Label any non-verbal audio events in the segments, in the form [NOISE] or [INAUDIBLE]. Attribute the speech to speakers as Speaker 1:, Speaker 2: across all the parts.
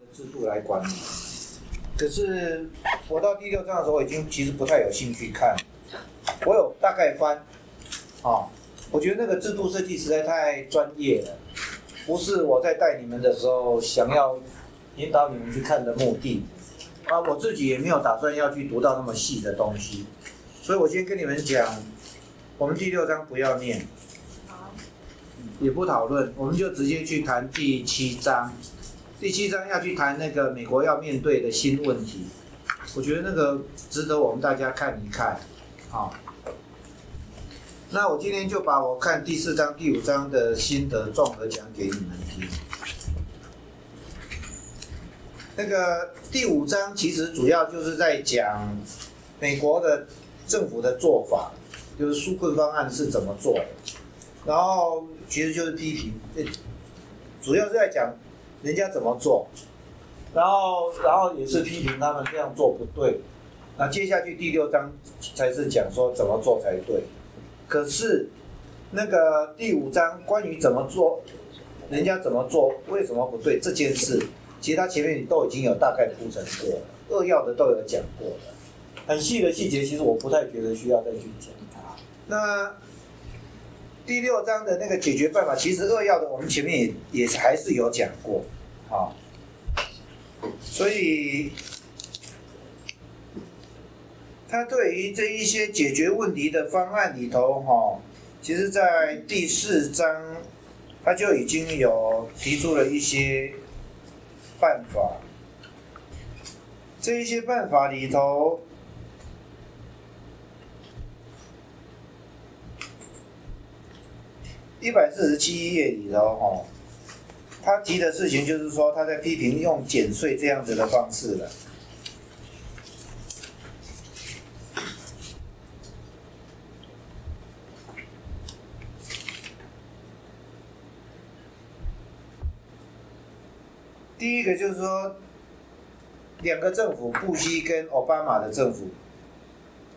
Speaker 1: 的制度来管理。可是我到第六章的时候，已经其实不太有兴趣看。我有大概翻，啊，我觉得那个制度设计实在太专业了，不是我在带你们的时候想要引导你们去看的目的。啊，我自己也没有打算要去读到那么细的东西，所以我先跟你们讲，我们第六章不要念，也不讨论，我们就直接去谈第七章。第七章要去谈那个美国要面对的新问题，我觉得那个值得我们大家看一看，好。那我今天就把我看第四章、第五章的心得综合讲给你们听。那个第五章其实主要就是在讲美国的政府的做法，就是纾困方案是怎么做的，然后其实就是批评，主要是在讲。人家怎么做，然后然后也是批评他们这样做不对。那接下去第六章才是讲说怎么做才对。可是那个第五章关于怎么做，人家怎么做为什么不对这件事，其实他前面都已经有大概铺陈过了，扼要的都有讲过了。很细的细节，其实我不太觉得需要再去讲它。那第六章的那个解决办法，其实扼要的，我们前面也也还是有讲过，好，所以他对于这一些解决问题的方案里头，哈，其实在第四章他就已经有提出了一些办法，这一些办法里头。一百四十七页里头，哈，他提的事情就是说，他在批评用减税这样子的方式了。第一个就是说，两个政府，布希跟奥巴马的政府，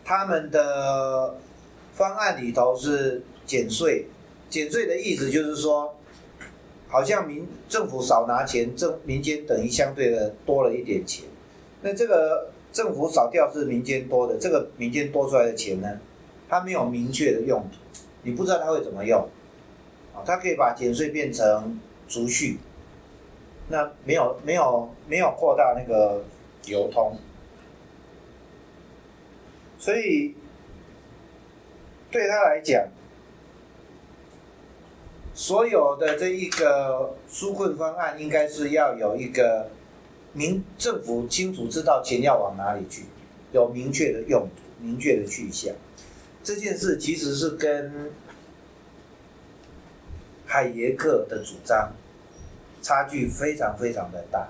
Speaker 1: 他们的方案里头是减税。减税的意思就是说，好像民政府少拿钱，政民间等于相对的多了一点钱。那这个政府少掉是民间多的，这个民间多出来的钱呢，它没有明确的用途，你不知道它会怎么用。啊，它可以把减税变成储蓄，那没有没有没有扩大那个流通，所以对他来讲。所有的这一个纾困方案，应该是要有一个明政府清楚知道钱要往哪里去，有明确的用途、明确的去向。这件事其实是跟海耶克的主张差距非常非常的大。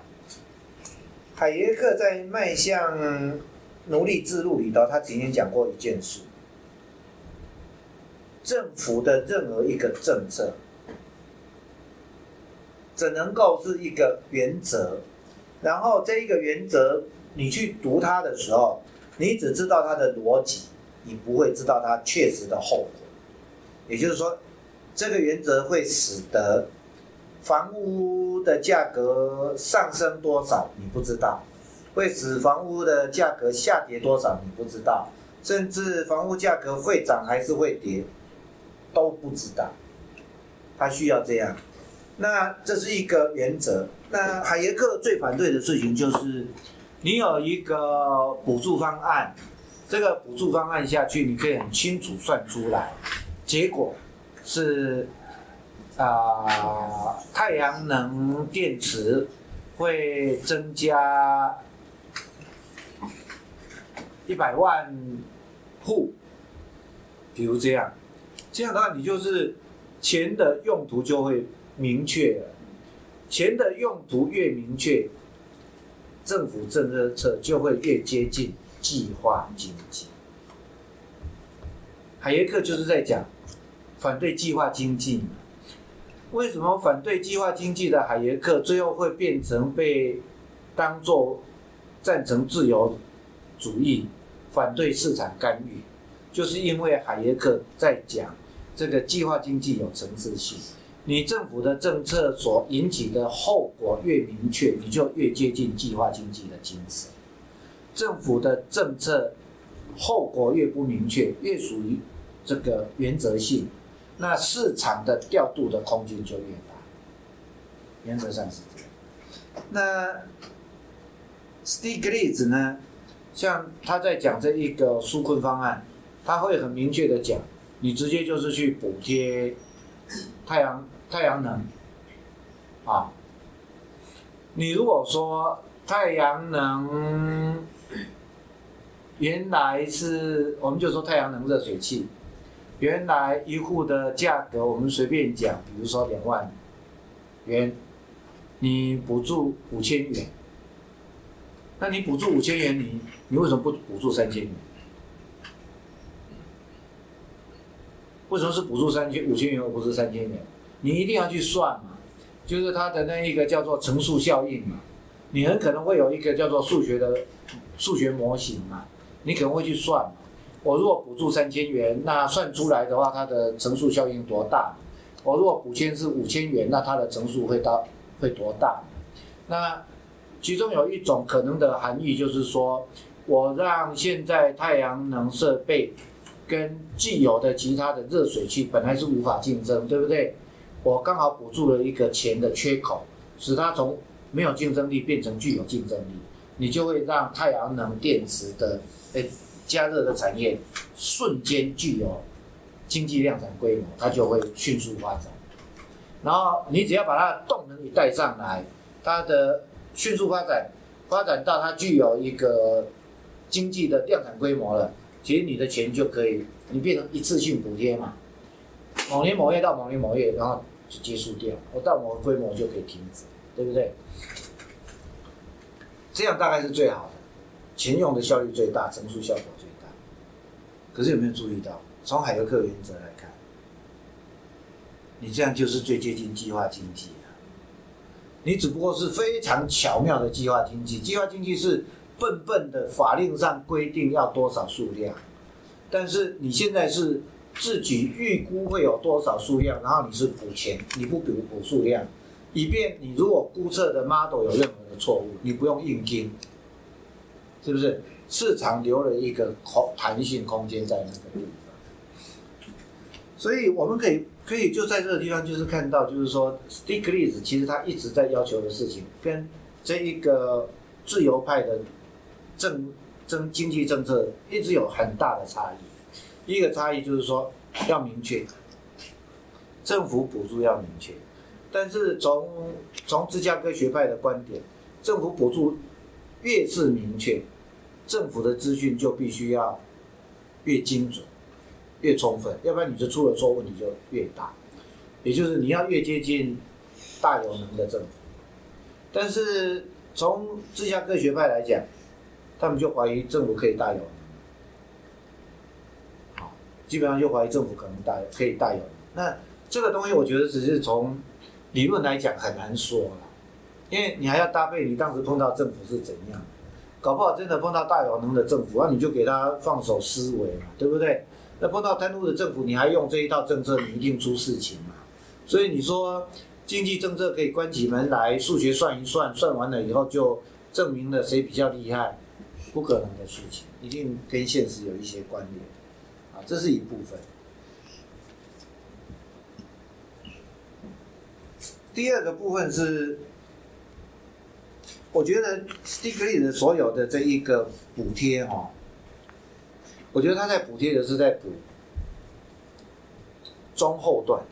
Speaker 1: 海耶克在《迈向奴隶之路》里头，他曾经讲过一件事：政府的任何一个政策。只能够是一个原则，然后这一个原则，你去读它的时候，你只知道它的逻辑，你不会知道它确实的后果。也就是说，这个原则会使得房屋的价格上升多少，你不知道；会使房屋的价格下跌多少，你不知道；甚至房屋价格会涨还是会跌，都不知道。它需要这样。那这是一个原则。那海耶克最反对的事情就是，你有一个补助方案，这个补助方案下去，你可以很清楚算出来，结果是啊，太阳能电池会增加一百万户，比如这样，这样的话，你就是钱的用途就会。明确了，钱的用途越明确，政府政策就会越接近计划经济。海耶克就是在讲反对计划经济。为什么反对计划经济的海耶克最后会变成被当做赞成自由主义、反对市场干预？就是因为海耶克在讲这个计划经济有层次性。你政府的政策所引起的后果越明确，你就越接近计划经济的精神。政府的政策后果越不明确，越属于这个原则性，那市场的调度的空间就越大。原则上是这样。那 Stiglitz 呢？像他在讲这一个纾困方案，他会很明确的讲，你直接就是去补贴太阳太阳能啊。你如果说太阳能原来是，我们就说太阳能热水器，原来一户的价格我们随便讲，比如说两万元，你补助五千元。那你补助五千元，你你为什么不补助三千元？为什么是补助三千五千元而不是三千元？你一定要去算嘛，就是它的那一个叫做乘数效应嘛。你很可能会有一个叫做数学的数学模型嘛，你可能会去算嘛。我如果补助三千元，那算出来的话，它的乘数效应多大？我如果补贴是五千元，那它的乘数会到会多大？那？其中有一种可能的含义，就是说，我让现在太阳能设备跟既有的其他的热水器本来是无法竞争，对不对？我刚好补助了一个钱的缺口，使它从没有竞争力变成具有竞争力，你就会让太阳能电池的诶加热的产业瞬间具有经济量产规模，它就会迅速发展。然后你只要把它的动能给带上来，它的迅速发展，发展到它具有一个经济的量产规模了，其实你的钱就可以，你变成一次性补贴嘛。某年某月到某年某月，然后结束掉，我到某个规模就可以停止，对不对？这样大概是最好的，钱用的效率最大，乘数效果最大。可是有没有注意到，从海德克原则来看，你这样就是最接近计划经济。你只不过是非常巧妙的计划经济，计划经济是笨笨的法令上规定要多少数量，但是你现在是自己预估会有多少数量，然后你是补钱，你不补补数量，以便你如果估测的 model 有任何的错误，你不用硬盯，是不是？市场留了一个空弹性空间在那个地方，所以我们可以。可以就在这个地方，就是看到，就是说，Stiglitz 其实他一直在要求的事情，跟这一个自由派的政政经济政策一直有很大的差异。一个差异就是说，要明确，政府补助要明确，但是从从芝加哥学派的观点，政府补助越是明确，政府的资讯就必须要越精准。越充分，要不然你就出了错，问题就越大。也就是你要越接近大有能的政府，但是从芝加哥学派来讲，他们就怀疑政府可以大有能。基本上就怀疑政府可能大可以大有。那这个东西，我觉得只是从理论来讲很难说了，因为你还要搭配你当时碰到政府是怎样，搞不好真的碰到大有能的政府，那你就给他放手思维嘛，对不对？[LAUGHS] 那碰到贪污的政府，你还用这一套政策，你一定出事情嘛。所以你说经济政策可以关起门来，数学算一算，算完了以后就证明了谁比较厉害，不可能的事情，一定跟现实有一些关联，这是一部分。第二个部分是，我觉得 Stiglitz 的所有的这一个补贴哈。我觉得他在补贴的是在补中后段，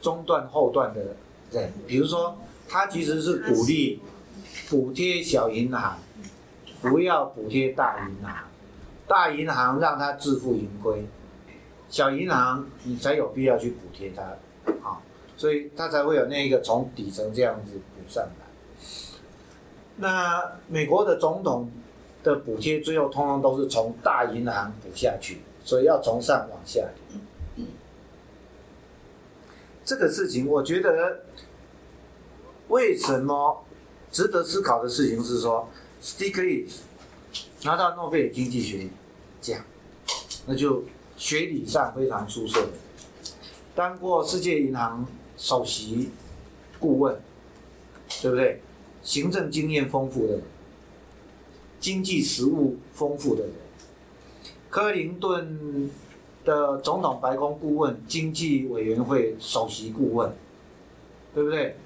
Speaker 1: 中段后段的人，比如说他其实是鼓励补贴小银行，不要补贴大银行，大银行让他自负盈亏，小银行你才有必要去补贴他，啊，所以他才会有那个从底层这样子补上来。那美国的总统。的补贴最后通通都是从大银行补下去，所以要从上往下。这个事情，我觉得为什么值得思考的事情是说，Stiglitz 拿到诺贝尔经济学这样，那就学理上非常出色。当过世界银行首席顾问，对不对？行政经验丰富的人，经济实务丰富的人，克林顿的总统白宫顾问、经济委员会首席顾问，对不对？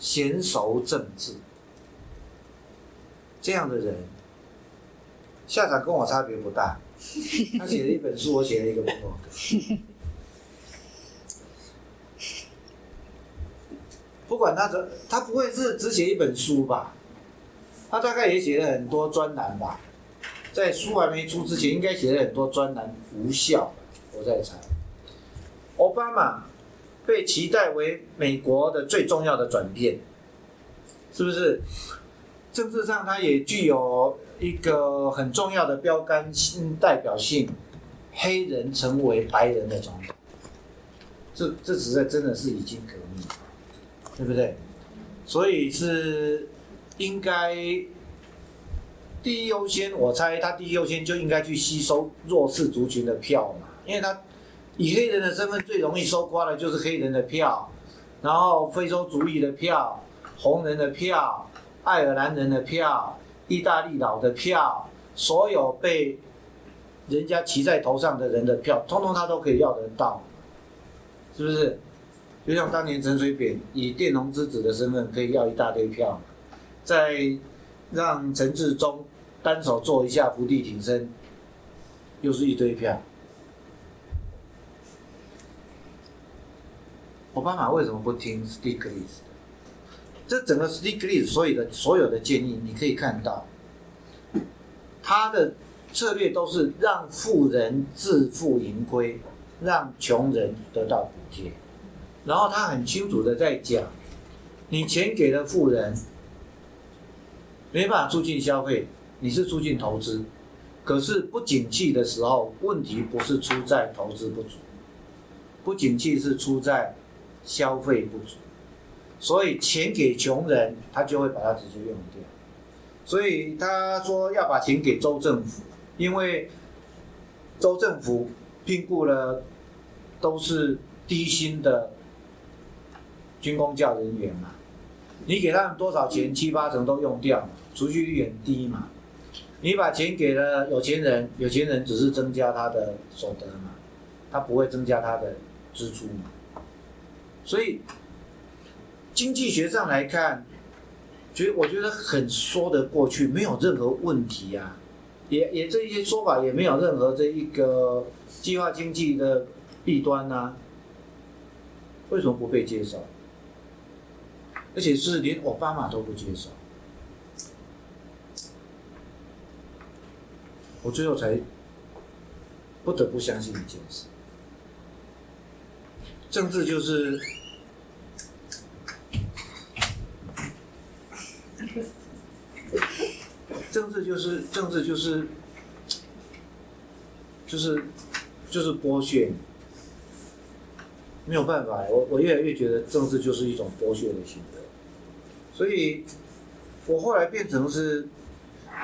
Speaker 1: 娴熟政治，这样的人下场跟我差别不大。他写了一本书，我写了一个部落格。不管他怎，他不会是只写一本书吧？他大概也写了很多专栏吧。在书还没出之前，应该写了很多专栏，无效。我在猜。奥巴马被期待为美国的最重要的转变，是不是？政治上，他也具有一个很重要的标杆性、代表性，黑人成为白人的总统。这这实在真的是已经革命。对不对？所以是应该第一优先，我猜他第一优先就应该去吸收弱势族群的票嘛，因为他以黑人的身份最容易收刮的就是黑人的票，然后非洲族裔的票、红人的票、爱尔兰人的票、意大利佬的票，所有被人家骑在头上的人的票，通通他都可以要得到，是不是？就像当年陈水扁以佃农之子的身份可以要一大堆票，再让陈志忠单手做一下伏地挺身，又是一堆票。奥巴马为什么不听 Stiglitz？这整个 Stiglitz 所有的所有的建议，你可以看到，他的策略都是让富人自负盈亏，让穷人得到补贴。然后他很清楚的在讲，你钱给了富人，没办法促进消费，你是促进投资，可是不景气的时候，问题不是出在投资不足，不景气是出在消费不足，所以钱给穷人，他就会把它直接用掉，所以他说要把钱给州政府，因为州政府聘雇了都是低薪的。军工教人员嘛，你给他们多少钱，七八成都用掉，储蓄率很低嘛。你把钱给了有钱人，有钱人只是增加他的所得嘛，他不会增加他的支出嘛。所以经济学上来看，觉我觉得很说得过去，没有任何问题啊。也也这一些说法也没有任何这一个计划经济的弊端呐。为什么不被接受？而且是连奥巴马都不接受，我最后才不得不相信一件事：政治就是政治就是政治就是就是就是剥削，没有办法，我我越来越觉得政治就是一种剥削的行为。所以，我后来变成是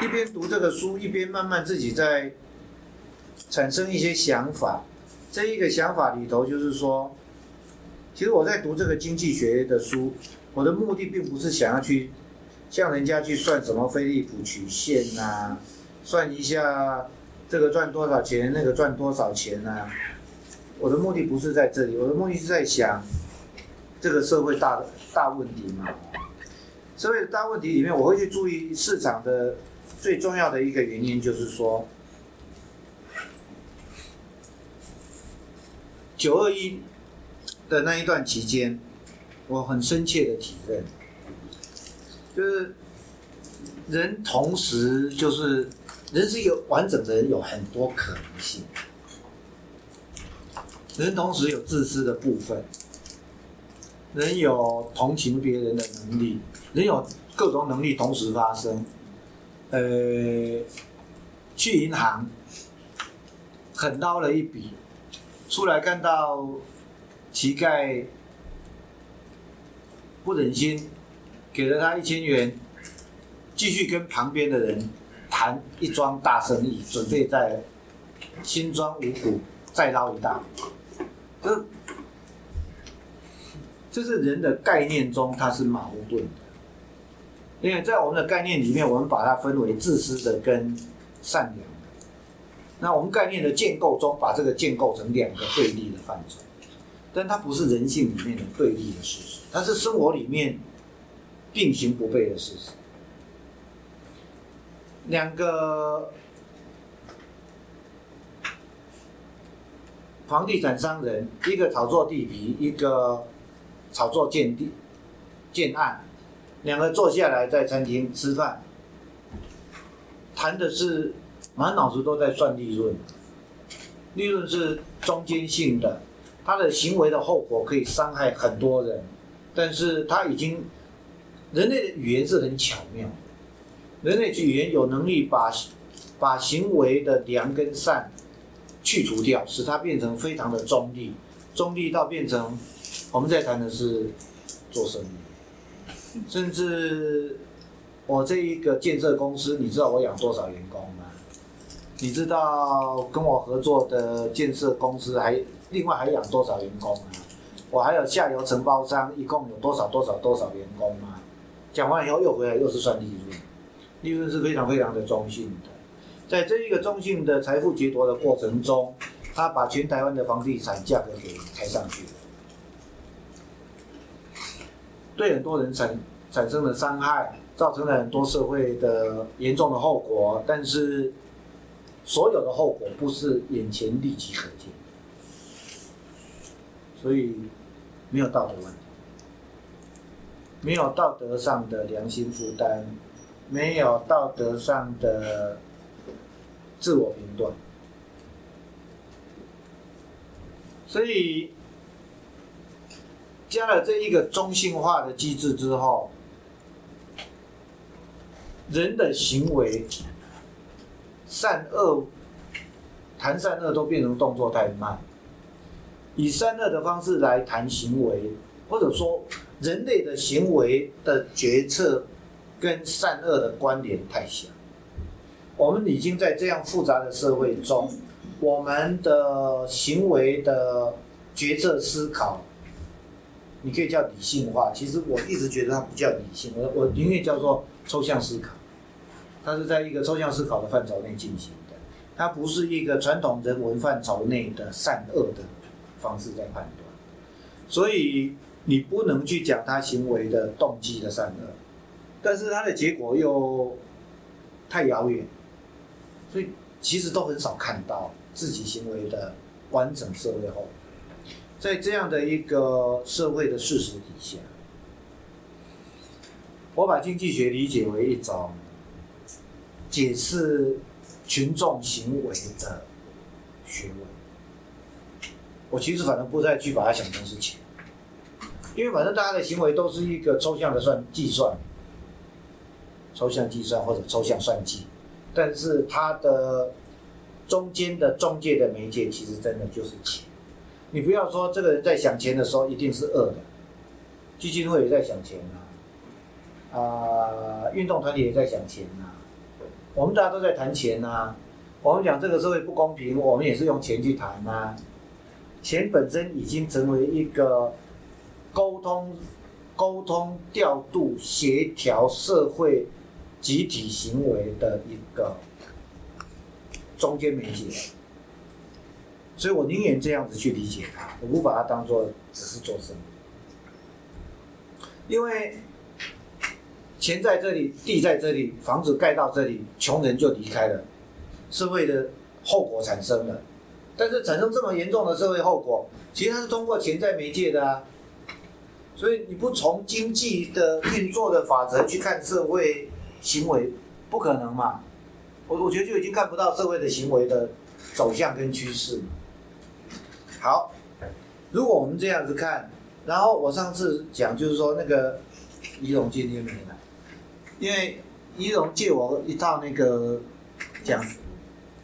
Speaker 1: 一边读这个书，一边慢慢自己在产生一些想法。这一个想法里头就是说，其实我在读这个经济学的书，我的目的并不是想要去像人家去算什么菲利普曲线呐，算一下这个赚多少钱，那个赚多少钱呐。我的目的不是在这里，我的目的是在想这个社会大大问题嘛。社会的大问题里面，我会去注意市场的最重要的一个原因，就是说，九二一的那一段期间，我很深切的体认，就是人同时就是人是一个完整的人，有很多可能性，人同时有自私的部分，人有同情别人的能力。人有各种能力同时发生，呃，去银行狠捞了一笔，出来看到乞丐不忍心，给了他一千元，继续跟旁边的人谈一桩大生意，准备在新庄五股再捞一大笔。这这是人的概念中它是矛盾的，因为在我们的概念里面，我们把它分为自私的跟善良的。那我们概念的建构中，把这个建构成两个对立的范畴，但它不是人性里面的对立的事实，它是生活里面并行不悖的事实。两个房地产商人，一个炒作地皮，一个炒作建地建案，两个坐下来在餐厅吃饭，谈的是满脑子都在算利润，利润是中间性的，他的行为的后果可以伤害很多人，但是他已经人类的语言是很巧妙。人类的语言有能力把把行为的良跟善去除掉，使它变成非常的中立，中立到变成我们在谈的是做生意，甚至我这一个建设公司，你知道我养多少员工吗？你知道跟我合作的建设公司还另外还养多少员工吗？我还有下游承包商，一共有多少多少多少员工吗？讲完以后又回来又是算利润。利润是非常非常的中性的，在这一个中性的财富劫夺的过程中，他把全台湾的房地产价格给抬上去，对很多人产产生了伤害，造成了很多社会的严重的后果。但是，所有的后果不是眼前立即可见，所以没有道德问题，没有道德上的良心负担。没有道德上的自我评断，所以加了这一个中性化的机制之后，人的行为善恶谈善恶都变成动作太慢，以善恶的方式来谈行为，或者说人类的行为的决策。跟善恶的关联太小，我们已经在这样复杂的社会中，我们的行为的决策思考，你可以叫理性化。其实我一直觉得它不叫理性，我我宁愿叫做抽象思考。它是在一个抽象思考的范畴内进行的，它不是一个传统人文范畴内的善恶的方式在判断。所以你不能去讲他行为的动机的善恶。但是他的结果又太遥远，所以其实都很少看到自己行为的完整社会后，在这样的一个社会的事实底下，我把经济学理解为一种解释群众行为的学问。我其实反正不再去把它想成是钱，因为反正大家的行为都是一个抽象的算计算。抽象计算或者抽象算计，但是它的中间的中介的媒介其实真的就是钱。你不要说这个人在想钱的时候一定是恶的，基金会也在想钱呐，啊，运动团体也在想钱呐，我们大家都在谈钱呐。我们讲这个社会不公平，我们也是用钱去谈呐。钱本身已经成为一个沟通、沟通、调度、协调社会。集体行为的一个中间媒介，所以我宁愿这样子去理解它，我不把它当做只是做生意，因为钱在这里，地在这里，房子盖到这里，穷人就离开了，社会的后果产生了，但是产生这么严重的社会后果，其实它是通过钱在媒介的啊，所以你不从经济的运作的法则去看社会。行为不可能嘛？我我觉得就已经看不到社会的行为的走向跟趋势。好，如果我们这样子看，然后我上次讲就是说那个仪容今天没来，因为仪容借我一套那个讲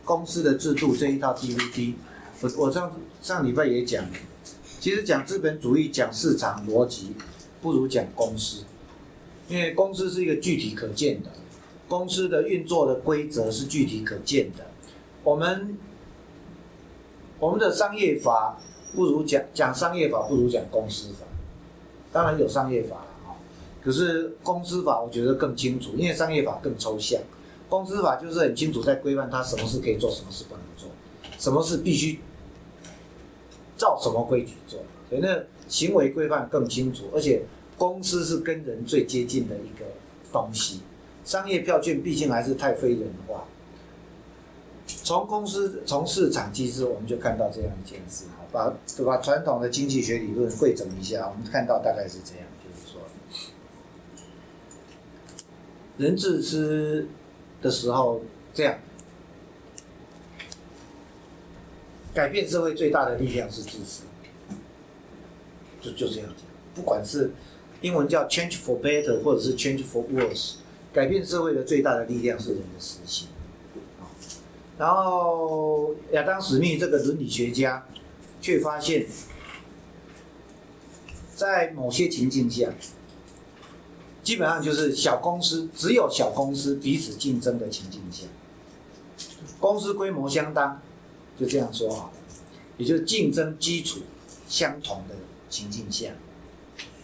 Speaker 1: 公司的制度这一套 DVD，我我上上礼拜也讲，其实讲资本主义讲市场逻辑，不如讲公司。因为公司是一个具体可见的，公司的运作的规则是具体可见的。我们我们的商业法不如讲讲商业法，不如讲公司法。当然有商业法了哈。可是公司法我觉得更清楚，因为商业法更抽象。公司法就是很清楚在规范它什么事可以做，什么事不能做，什么事必须照什么规矩做。所以那行为规范更清楚，而且公司是跟人最接近的一个东西。商业票券毕竟还是太非人化。从公司从市场机制，我们就看到这样一件事，好，把把传统的经济学理论汇整一下，我们看到大概是这样，就是说，人自私的时候，这样，改变社会最大的力量是自私，就就这样讲，不管是英文叫 change for better，或者是 change for worse，改变社会的最大的力量是人的私心。然后亚当·史密这个伦理学家却发现，在某些情境下，基本上就是小公司只有小公司彼此竞争的情境下，公司规模相当，就这样说好了，也就是竞争基础相同的情境下，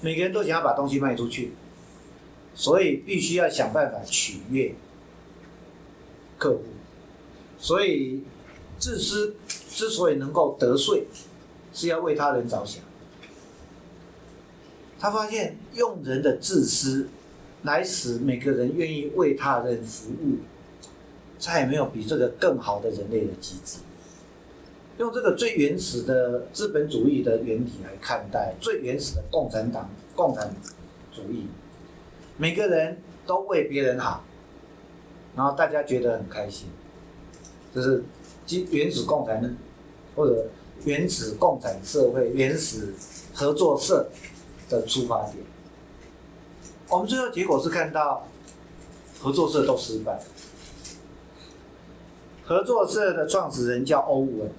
Speaker 1: 每个人都想要把东西卖出去，所以必须要想办法取悦客户。所以，自私之所以能够得税，是要为他人着想。他发现用人的自私来使每个人愿意为他人服务，再也没有比这个更好的人类的机制。用这个最原始的资本主义的原理来看待最原始的共产党共产主义，每个人都为别人好，然后大家觉得很开心。就是基原始共产或者原始共产社会、原始合作社的出发点。我们最后结果是看到合作社都失败。合作社的创始人叫欧文，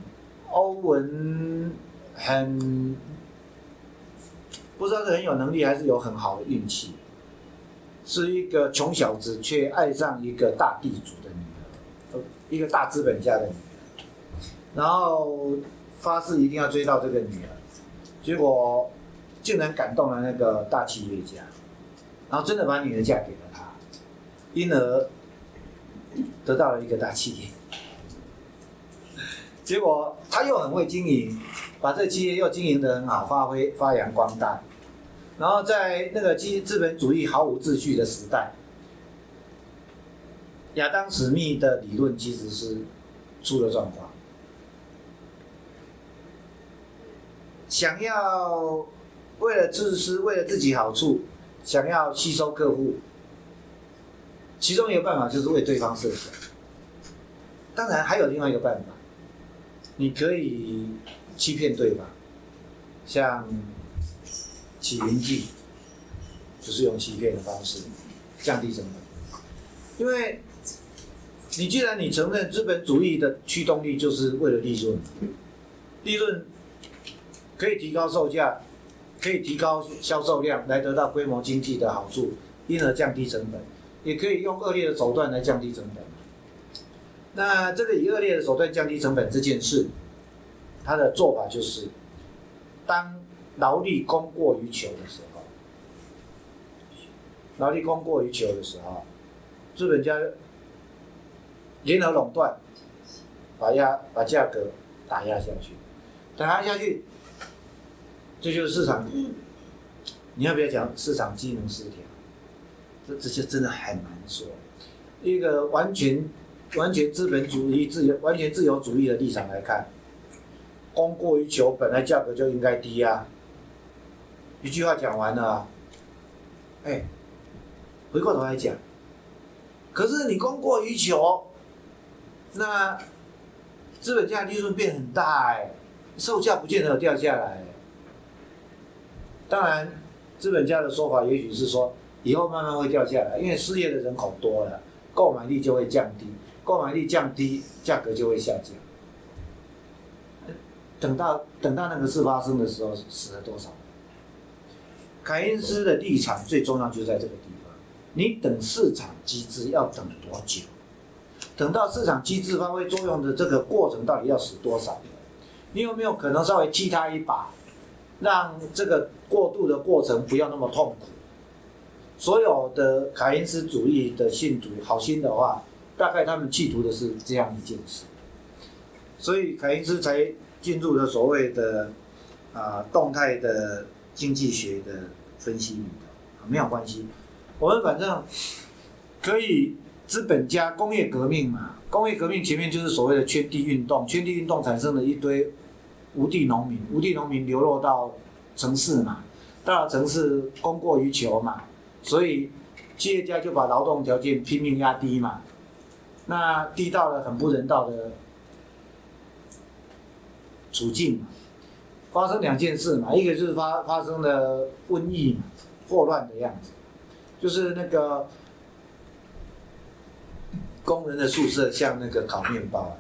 Speaker 1: 欧文很不知道是很有能力还是有很好的运气，是一个穷小子却爱上一个大地主的女儿。一个大资本家的女儿，然后发誓一定要追到这个女儿，结果竟然感动了那个大企业家，然后真的把女儿嫁给了他，因而得到了一个大企业。结果他又很会经营，把这企业又经营得很好，发挥发扬光大。然后在那个资资本主义毫无秩序的时代。亚当·史密的理论其实是出了状况，想要为了自私，为了自己好处，想要吸收客户，其中一个办法就是为对方设想。当然还有另外一个办法，你可以欺骗对方，像起云计，就是用欺骗的方式降低成本，因为。你既然你承认资本主义的驱动力就是为了利润，利润可以提高售价，可以提高销售量来得到规模经济的好处，因而降低成本，也可以用恶劣的手段来降低成本。那这个以恶劣的手段降低成本这件事，他的做法就是，当劳力供过于求的时候，劳力供过于求的时候，资本家。联合垄断，把压把价格打压下去，打压下去，这就是市场。你要不要讲市场机能失调？这这些真的很难说。一个完全完全资本主义自由、完全自由主义的立场来看，供过于求，本来价格就应该低啊。一句话讲完了，哎，回过头来讲，可是你供过于求。那资本家利润变很大哎，售价不见得有掉下来。当然，资本家的说法也许是说，以后慢慢会掉下来，因为失业的人口多了，购买力就会降低，购买力降低，价格就会下降。等到等到那个事发生的时候，死了多少？凯恩斯的立场最重要就在这个地方，你等市场机制要等多久？等到市场机制发挥作用的这个过程到底要死多少？你有没有可能稍微踢他一把，让这个过渡的过程不要那么痛苦。所有的凯恩斯主义的信徒好心的话，大概他们企图的是这样一件事，所以凯恩斯才进入了所谓的啊动态的经济学的分析里头。没有关系，我们反正可以资本家工业革命嘛，工业革命前面就是所谓的圈地运动，圈地运动产生了一堆无地农民，无地农民流落到城市嘛，到了城市供过于求嘛。所以，企业家就把劳动条件拼命压低嘛，那地道的很不人道的处境嘛。发生两件事嘛，一个就是发发生了瘟疫嘛，霍乱的样子，就是那个工人的宿舍像那个烤面包，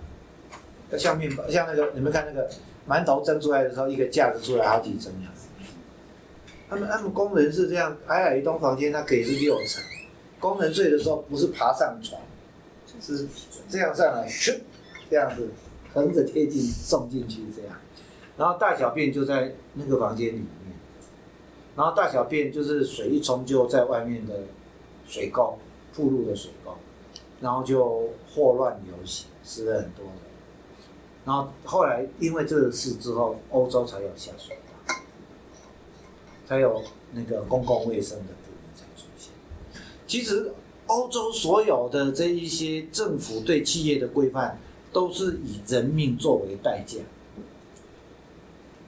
Speaker 1: 像面包像那个你们看那个馒头蒸出来的时候，一个架子出来好几层样子。他们他们工人是这样，矮矮一栋房间，它可以是六层。工人睡的时候不是爬上床，是这样上来，这样子横着贴近送进去这样。然后大小便就在那个房间里面，然后大小便就是水一冲就在外面的水沟，铺路的水沟，然后就霍乱流行，死了很多人。然后后来因为这个事之后，欧洲才有下水道。才有那个公共卫生的部门才出现。其实，欧洲所有的这一些政府对企业的规范，都是以人命作为代价。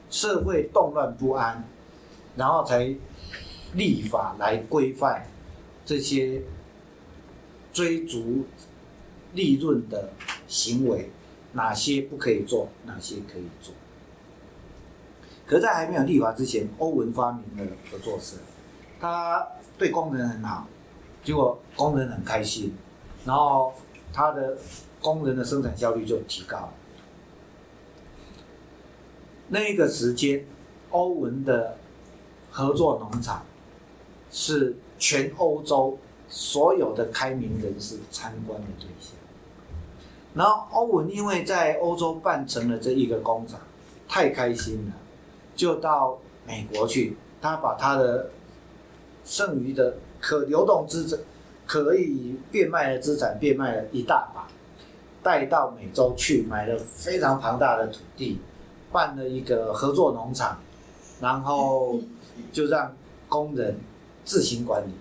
Speaker 1: 社会动乱不安，然后才立法来规范这些追逐利润的行为，哪些不可以做，哪些可以做。可在还没有立法之前，欧文发明了合作社，他对工人很好，结果工人很开心，然后他的工人的生产效率就提高了。那个时间，欧文的合作农场是全欧洲所有的开明人士参观的对象。然后欧文因为在欧洲办成了这一个工厂，太开心了。就到美国去，他把他的剩余的可流动资产、可以变卖的资产变卖了一大把，带到美洲去，买了非常庞大的土地，办了一个合作农场，然后 [LAUGHS] 就让工人自行管理，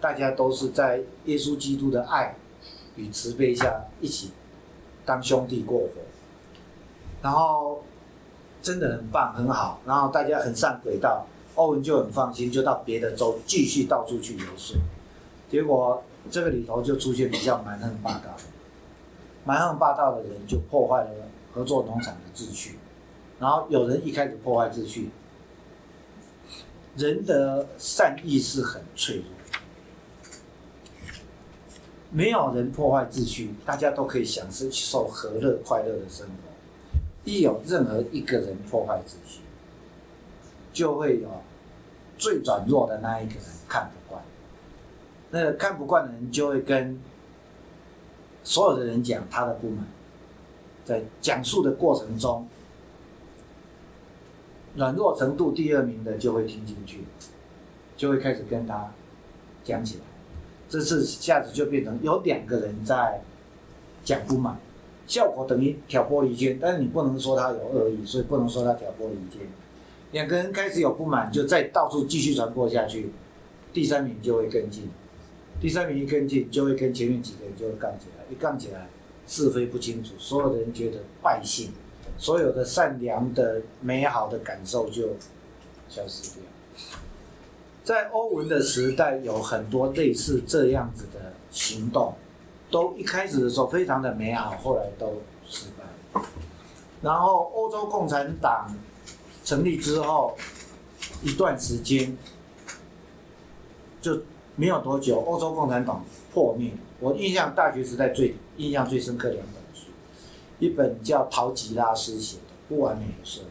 Speaker 1: 大家都是在耶稣基督的爱与慈悲下一起当兄弟过活，然后。真的很棒，很好，然后大家很上轨道，欧文就很放心，就到别的州继续到处去游说。结果这个里头就出现比较蛮横霸道，蛮横霸道的人就破坏了合作农场的秩序。然后有人一开始破坏秩序，人的善意是很脆弱，没有人破坏秩序，大家都可以享受和乐快乐的生活。一有任何一个人破坏秩序，就会有最软弱的那一个人看不惯。那个看不惯的人就会跟所有的人讲他的不满，在讲述的过程中，软弱程度第二名的就会听进去，就会开始跟他讲起来。这次一下子就变成有两个人在讲不满。效果等于挑拨离间，但是你不能说他有恶意，所以不能说他挑拨离间。两个人开始有不满，就再到处继续传播下去，第三名就会跟进，第三名一跟进，就会跟前面几个人就会杠起来，一杠起来，是非不清楚，所有的人觉得败兴，所有的善良的美好的感受就消失掉。在欧文的时代，有很多类似这样子的行动。都一开始的时候非常的美好，后来都失败。然后欧洲共产党成立之后一段时间就没有多久，欧洲共产党破灭。我印象大学时代最印象最深刻两本书，一本叫陶吉拉斯写的《不完美的社会》，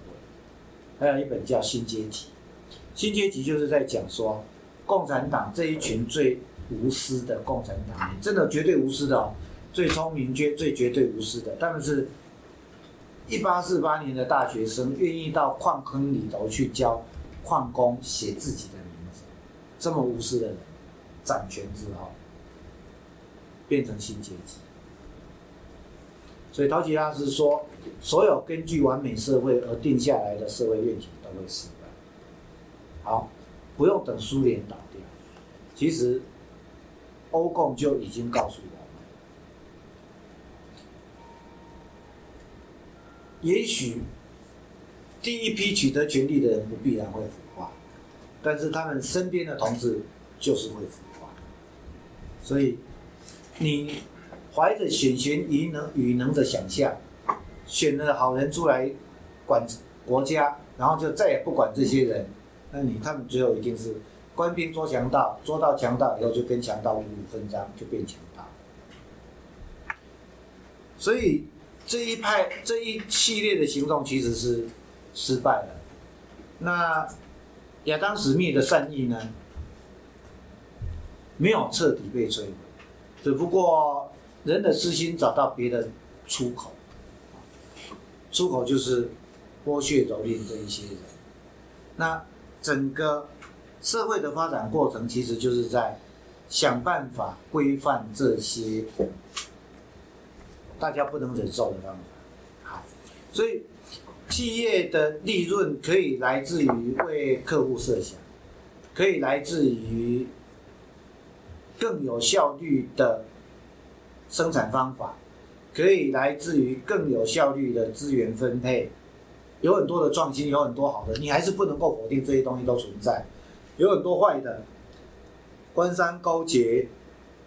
Speaker 1: 还有一本叫《新阶级》。新阶级就是在讲说共产党这一群最。无私的共产党，真的绝对无私的哦，最聪明、绝最绝对无私的。他们是一八四八年的大学生，愿意到矿坑里头去教矿工写自己的名字，这么无私的人，掌权之后变成新阶级。所以陶吉拉斯说，所有根据完美社会而定下来的社会愿景都会失败。好，不用等苏联倒掉，其实欧共就已经告诉我们，也许第一批取得权力的人不必然会腐化，但是他们身边的同志就是会腐化。所以你。怀着选贤与能与能的想象，选了好人出来管国家，然后就再也不管这些人，那你他们最后一定是官兵捉强盗，捉到强盗以后就跟强盗五五分赃，就变强盗。所以这一派这一系列的行动其实是失败了。那亚当史密的善意呢，没有彻底被摧毁，只不过。人的私心找到别的出口，出口就是剥削蹂躏这一些人。那整个社会的发展过程，其实就是在想办法规范这些大家不能忍受的方法。好，所以企业的利润可以来自于为客户设想，可以来自于更有效率的。生产方法可以来自于更有效率的资源分配，有很多的创新，有很多好的，你还是不能够否定这些东西都存在。有很多坏的，官商勾结，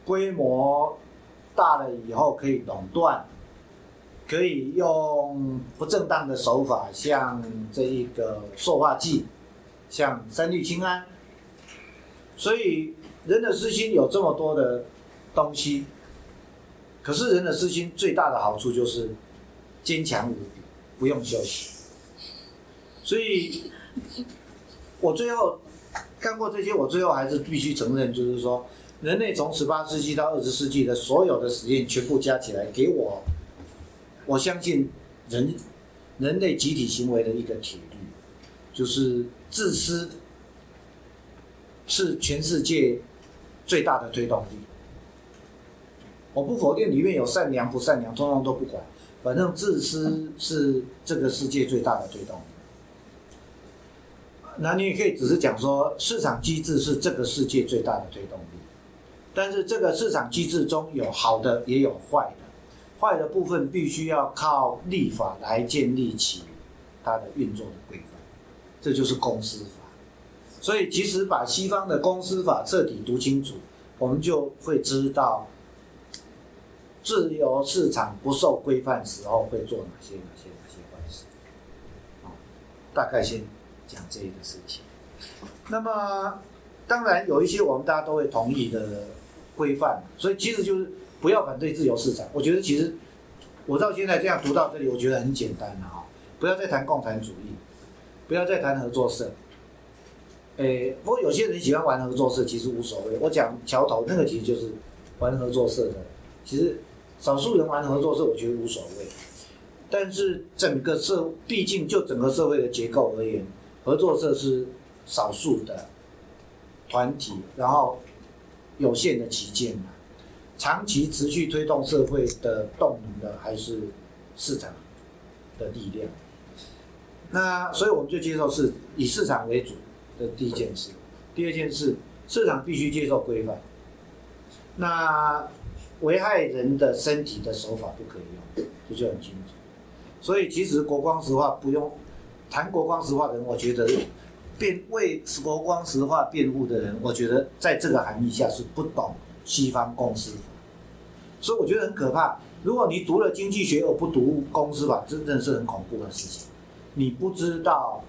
Speaker 1: 规模大了以后可以垄断，可以用不正当的手法，像这一个塑化剂，像三氯氰胺。所以人的私心有这么多的东西。可是人的私心最大的好处就是坚强无比，不用休息。所以，我最后看过这些，我最后还是必须承认，就是说，人类从十八世纪到二十世纪的所有的实验全部加起来，给我，我相信人人类集体行为的一个铁律，就是自私是全世界最大的推动力。我不否定里面有善良不善良，通通都不管，反正自私是这个世界最大的推动力。那你也可以只是讲说，市场机制是这个世界最大的推动力，但是这个市场机制中有好的也有坏的，坏的部分必须要靠立法来建立起它的运作的规范，这就是公司法。所以，即使把西方的公司法彻底读清楚，我们就会知道。自由市场不受规范时候会做哪些哪些哪些坏事？啊，大概先讲这个事情。那么，当然有一些我们大家都会同意的规范，所以其实就是不要反对自由市场。我觉得其实我到现在这样读到这里，我觉得很简单了啊！不要再谈共产主义，不要再谈合作社。诶，不过有些人喜欢玩合作社，其实无所谓。我讲桥头那个其实就是玩合作社的，其实。少数人玩合作社，我觉得无所谓。但是整个社，毕竟就整个社会的结构而言，合作社是少数的团体，然后有限的旗舰。长期持续推动社会的动能的，还是市场的力量。那所以我们就接受是以市场为主的第一件事。第二件事，市场必须接受规范。那。危害人的身体的手法不可以用，这就很清楚。所以其实国光石化不用谈国光石化的人，我觉得辩为国光石化辩护的人，我觉得在这个含义下是不懂西方公司法，所以我觉得很可怕。如果你读了经济学而不读公司法，真正是很恐怖的事情。你不知道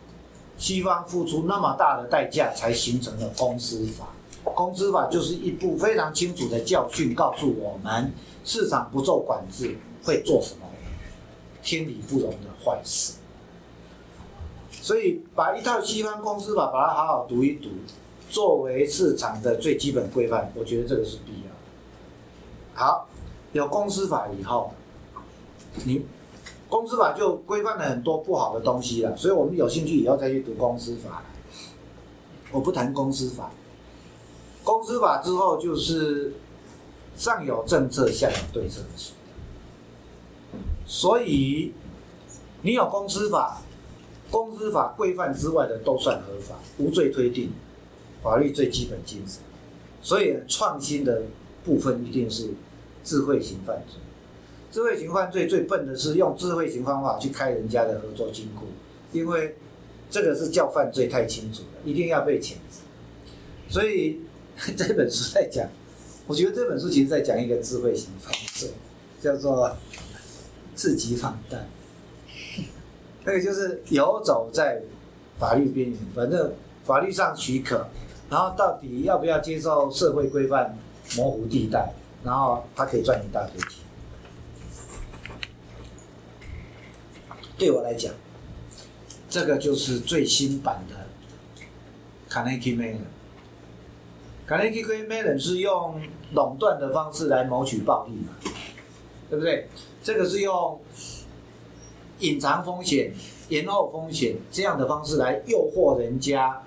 Speaker 1: 西方付出那么大的代价才形成了公司法。公司法就是一部非常清楚的教训，告诉我们市场不受管制会做什么天理不容的坏事。所以，把一套西方公司法，把它好好读一读，作为市场的最基本规范，我觉得这个是必要的。好，有公司法以后，你公司法就规范了很多不好的东西了，所以我们有兴趣以后再去读公司法。我不谈公司法。公司法之后就是上有政策，下有对策的时代。所以你有公司法，公司法规范之外的都算合法，无罪推定，法律最基本精神。所以创新的部分一定是智慧型犯罪。智慧型犯罪最笨的是用智慧型方法去开人家的合作金库，因为这个是叫犯罪太清楚了，一定要被谴责。所以。[LAUGHS] 这本书在讲，我觉得这本书其实在讲一个智慧型犯罪，叫做自己放贷。那个就是游走在法律边缘，反正法律上许可，然后到底要不要接受社会规范模糊地带，然后他可以赚一大堆钱。对我来讲，这个就是最新版的卡内基梅尔。卡内基梅伦是用垄断的方式来谋取暴利嘛，对不对？这个是用隐藏风险、延后风险这样的方式来诱惑人家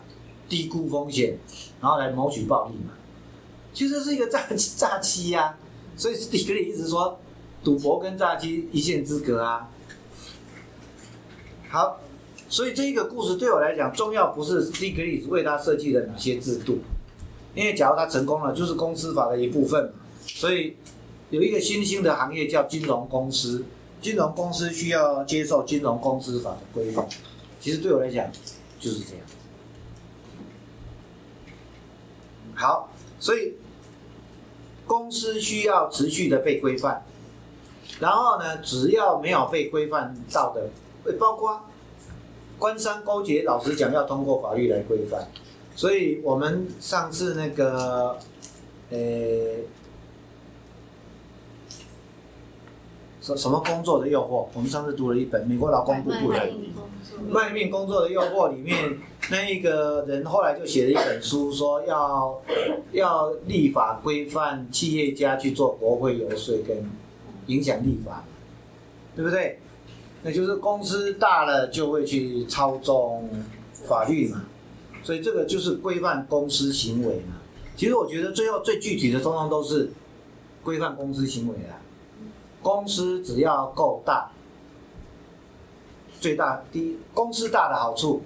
Speaker 1: 低估风险，然后来谋取暴利嘛。其实是一个诈 [LAUGHS] 诈欺呀，所以迪格里一直说赌博跟诈欺一线之隔啊。好，所以这一个故事对我来讲，重要不是迪格里为他设计了哪些制度。因为假如他成功了，就是公司法的一部分，所以有一个新兴的行业叫金融公司，金融公司需要接受金融公司法的规范。其实对我来讲就是这样。好，所以公司需要持续的被规范，然后呢，只要没有被规范到的，包括官商勾结，老实讲要通过法律来规范。所以我们上次那个，呃，什什么工作的诱惑？我们上次读了一本美国劳工部部长卖命工作的诱惑里面，那一个人后来就写了一本书，说要要立法规范企业家去做国会游说跟影响立法，对不对？那就是公司大了就会去操纵法律嘛。所以这个就是规范公司行为嘛。其实我觉得最后最具体的，通常都是规范公司行为啦。公司只要够大，最大第一，公司大的好处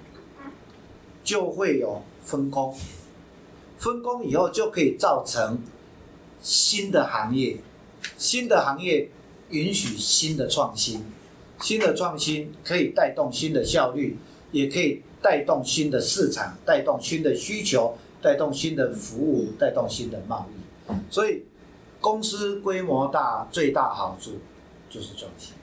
Speaker 1: 就会有分工，分工以后就可以造成新的行业，新的行业允许新的创新，新的创新可以带动新的效率，也可以。带动新的市场，带动新的需求，带动新的服务，带动新的贸易。所以，公司规模大，最大好处就是赚钱。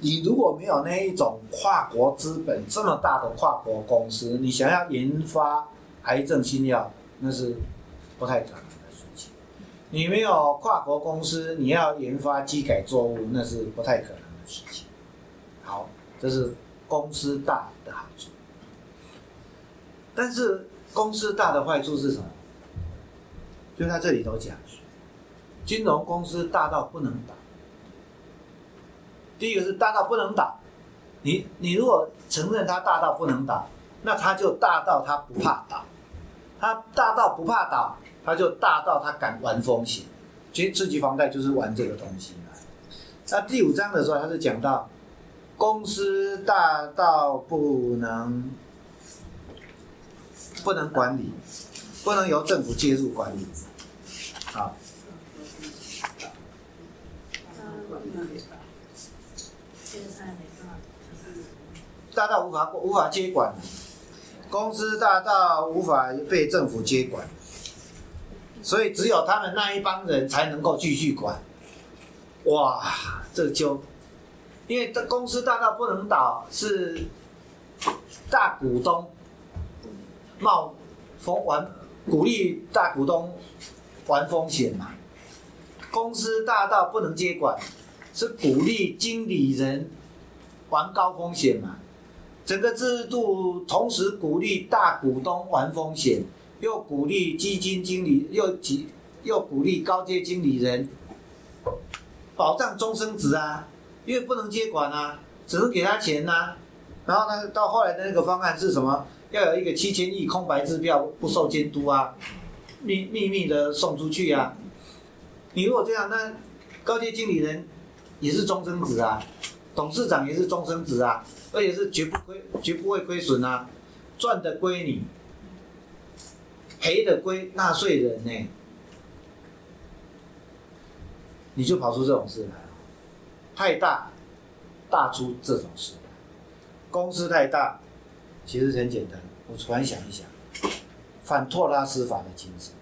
Speaker 1: 你如果没有那一种跨国资本这么大的跨国公司，你想要研发癌症新药，那是不太可能的事情。你没有跨国公司，你要研发机改作物，那是不太可能的事情。好，这是。公司大的好处，但是公司大的坏处是什么？就在这里头讲，金融公司大到不能倒。第一个是大到不能倒，你你如果承认它大到不能倒，那它就大到它不怕倒，它大到不怕倒，它就大到它敢玩风险。其实刺激房贷就是玩这个东西那第五章的时候，他是讲到。公司大到不能不能管理，不能由政府介入管理，好。大到无法无法接管，公司大到无法被政府接管，所以只有他们那一帮人才能够继续管。哇，这就。因为这公司大到不能倒，是大股东冒风玩，鼓励大股东玩风险嘛。公司大到不能接管，是鼓励经理人玩高风险嘛。整个制度同时鼓励大股东玩风险，又鼓励基金经理，又及又鼓励高阶经理人保障终身值啊。因为不能接管啊，只能给他钱呐。然后呢，到后来的那个方案是什么？要有一个七千亿空白支票不受监督啊，秘秘密的送出去啊。你如果这样，那高阶经理人也是终身职啊，董事长也是终身职啊，而且是绝不亏绝不会亏损啊，赚的归你，赔的归纳税人呢。你就跑出这种事来了，太大，大出这种事。公司太大，其实很简单。我突然想一想，反托拉斯法的精神。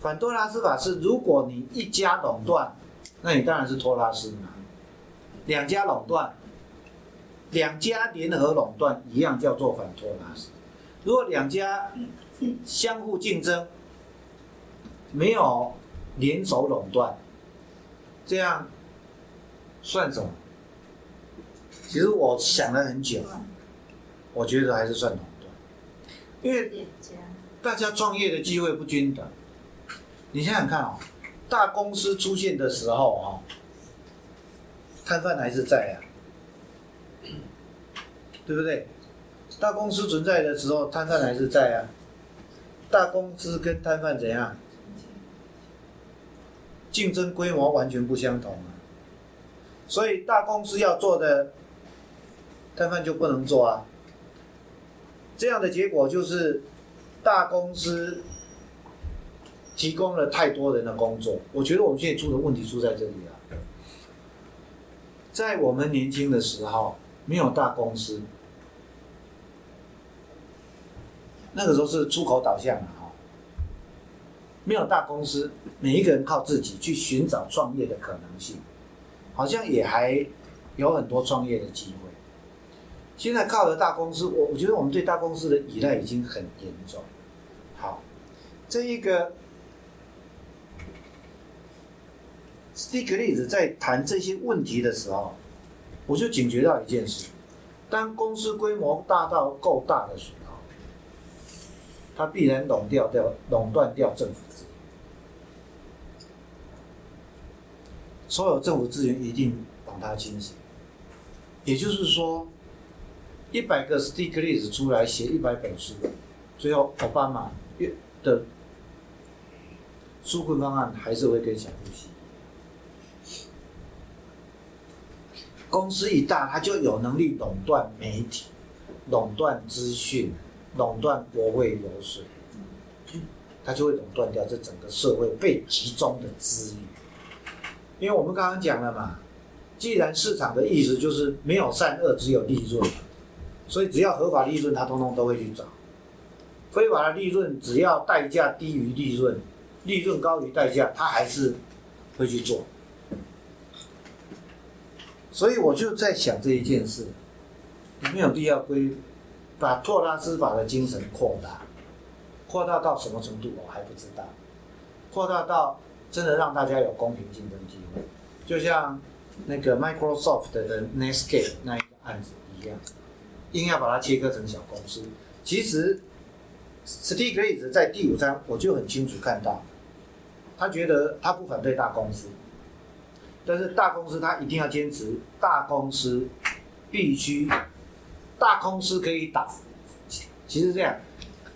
Speaker 1: 反托拉斯法是，如果你一家垄断，那你当然是托拉斯嘛。两家垄断，两家联合垄断一样叫做反托拉斯。如果两家相互竞争，没有。联手垄断，这样算什么？其实我想了很久，我觉得还是算垄断，因为大家创业的机会不均等。你想想看哦，大公司出现的时候啊，摊贩还是在啊，[CLEARS THROAT] 对不对？大公司存在的时候，摊贩还是在啊。大公司跟摊贩怎样？竞争规模完全不相同啊，所以大公司要做的摊贩就不能做啊。这样的结果就是大公司提供了太多人的工作。我觉得我们现在出的问题出在这里啊，在我们年轻的时候没有大公司，那个时候是出口导向啊。没有大公司，每一个人靠自己去寻找创业的可能性，好像也还有很多创业的机会。现在靠了大公司，我我觉得我们对大公司的依赖已经很严重。好，这一个 Stick 例子在谈这些问题的时候，我就警觉到一件事：当公司规模大到够大的时候。它必然垄掉掉垄断掉政府资源，所有政府资源一定往它倾斜。也就是说，一百个 Stiglitz 出来写一百本书，最后奥巴马的纾困方案还是会跟小布希。公司一大，它就有能力垄断媒体，垄断资讯。垄断国会流水，他就会垄断掉这整个社会被集中的资源。因为我们刚刚讲了嘛，既然市场的意思就是没有善恶，只有利润，所以只要合法利润，他通通都会去找；非法的利润，只要代价低于利润，利润高于代价，他还是会去做。所以我就在想这一件事，有没有必要规？把托拉斯法的精神扩大，扩大到什么程度我还不知道，扩大到真的让大家有公平竞争机会，就像那个 Microsoft 的 Netscape 那一个案子一样，硬要把它切割成小公司。其实 Stiglitz 在第五章我就很清楚看到，他觉得他不反对大公司，但是大公司他一定要坚持大公司必须。大公司可以打，其实这样，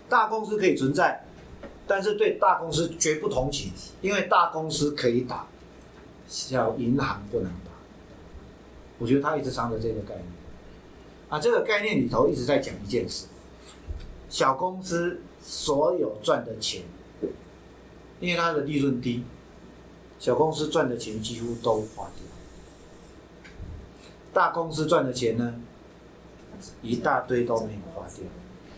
Speaker 1: 大公司可以存在，但是对大公司绝不同情，因为大公司可以打，小银行不能打。我觉得他一直藏着这个概念，啊，这个概念里头一直在讲一件事：小公司所有赚的钱，因为它的利润低，小公司赚的钱几乎都花掉，大公司赚的钱呢？一大堆都没有花掉，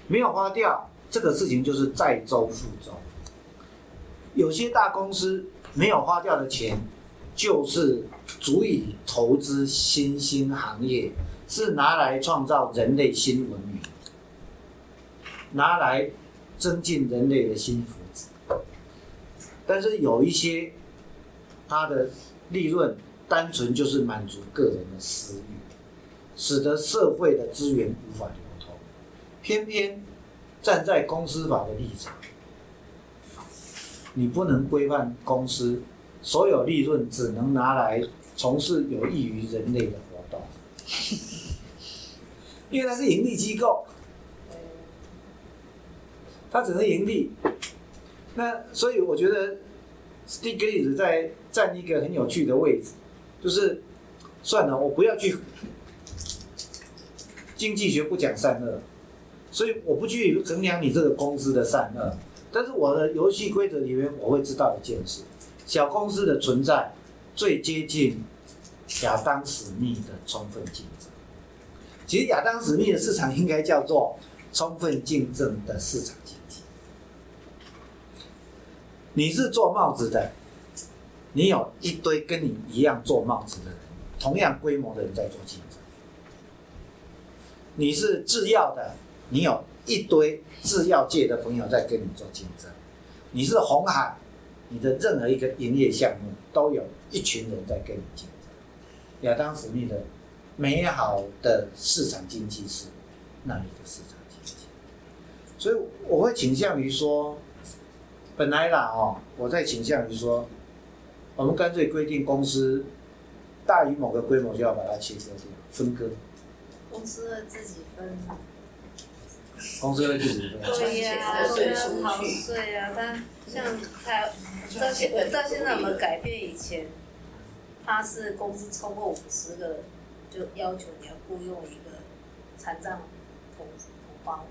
Speaker 1: 没有花掉，这个事情就是载舟覆舟。有些大公司没有花掉的钱，就是足以投资新兴行业，是拿来创造人类新文明，拿来增进人类的新福祉。但是有一些，它的利润单纯就是满足个人的私欲。使得社会的资源无法流通，偏偏站在公司法的立场，你不能规范公司所有利润只能拿来从事有益于人类的活动。因为它是盈利机构，它只能盈利。那所以我觉得 Stiglitz 在占一个很有趣的位置，就是算了，我不要去经济学不讲善恶，所以我不去衡量你这个公司的善恶，但是我的游戏规则里面我会知道一件事：小公司的存在最接近亚当史密的充分竞争。其实亚当史密的市场应该叫做充分竞争的市场经济。你是做帽子的，你有一堆跟你一样做帽子的人，同样规模的人在做竞争。你是制药的，你有一堆制药界的朋友在跟你做竞争。你是红海，你的任何一个营业项目都有一群人在跟你竞争。亚当斯密的美好的市场经济是那里的市场经济，所以我会倾向于说。本来啦哦，我在倾向于说，我们干脆规定公司大于某个规模就要把它切割掉、分割。
Speaker 2: 公司会自己分。
Speaker 1: 公司会自己分。
Speaker 2: 对呀，都要逃税啊！但像他到现到现在有没有改变？以前他是公司超过五十个，就要求你要雇佣一个残障同同胞。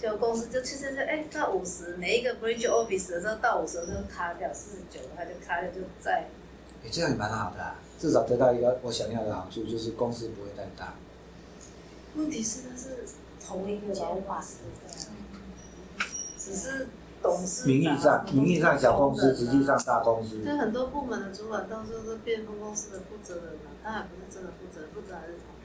Speaker 2: 就公司就去现在哎到五十，每一个 bridge office 的时候到五十就卡掉，四十九他就卡掉就在。
Speaker 1: 哎，这样也蛮好的，至少得到一个我想要的好处，就是公司不会太大。
Speaker 2: 问题是他是同一个老板，只是董事
Speaker 1: 名义上名义上小公司，实际上大公司。
Speaker 2: 就很多部门的主管到时候都变分公司的负责人了，他还不是真的负责，负责还是同。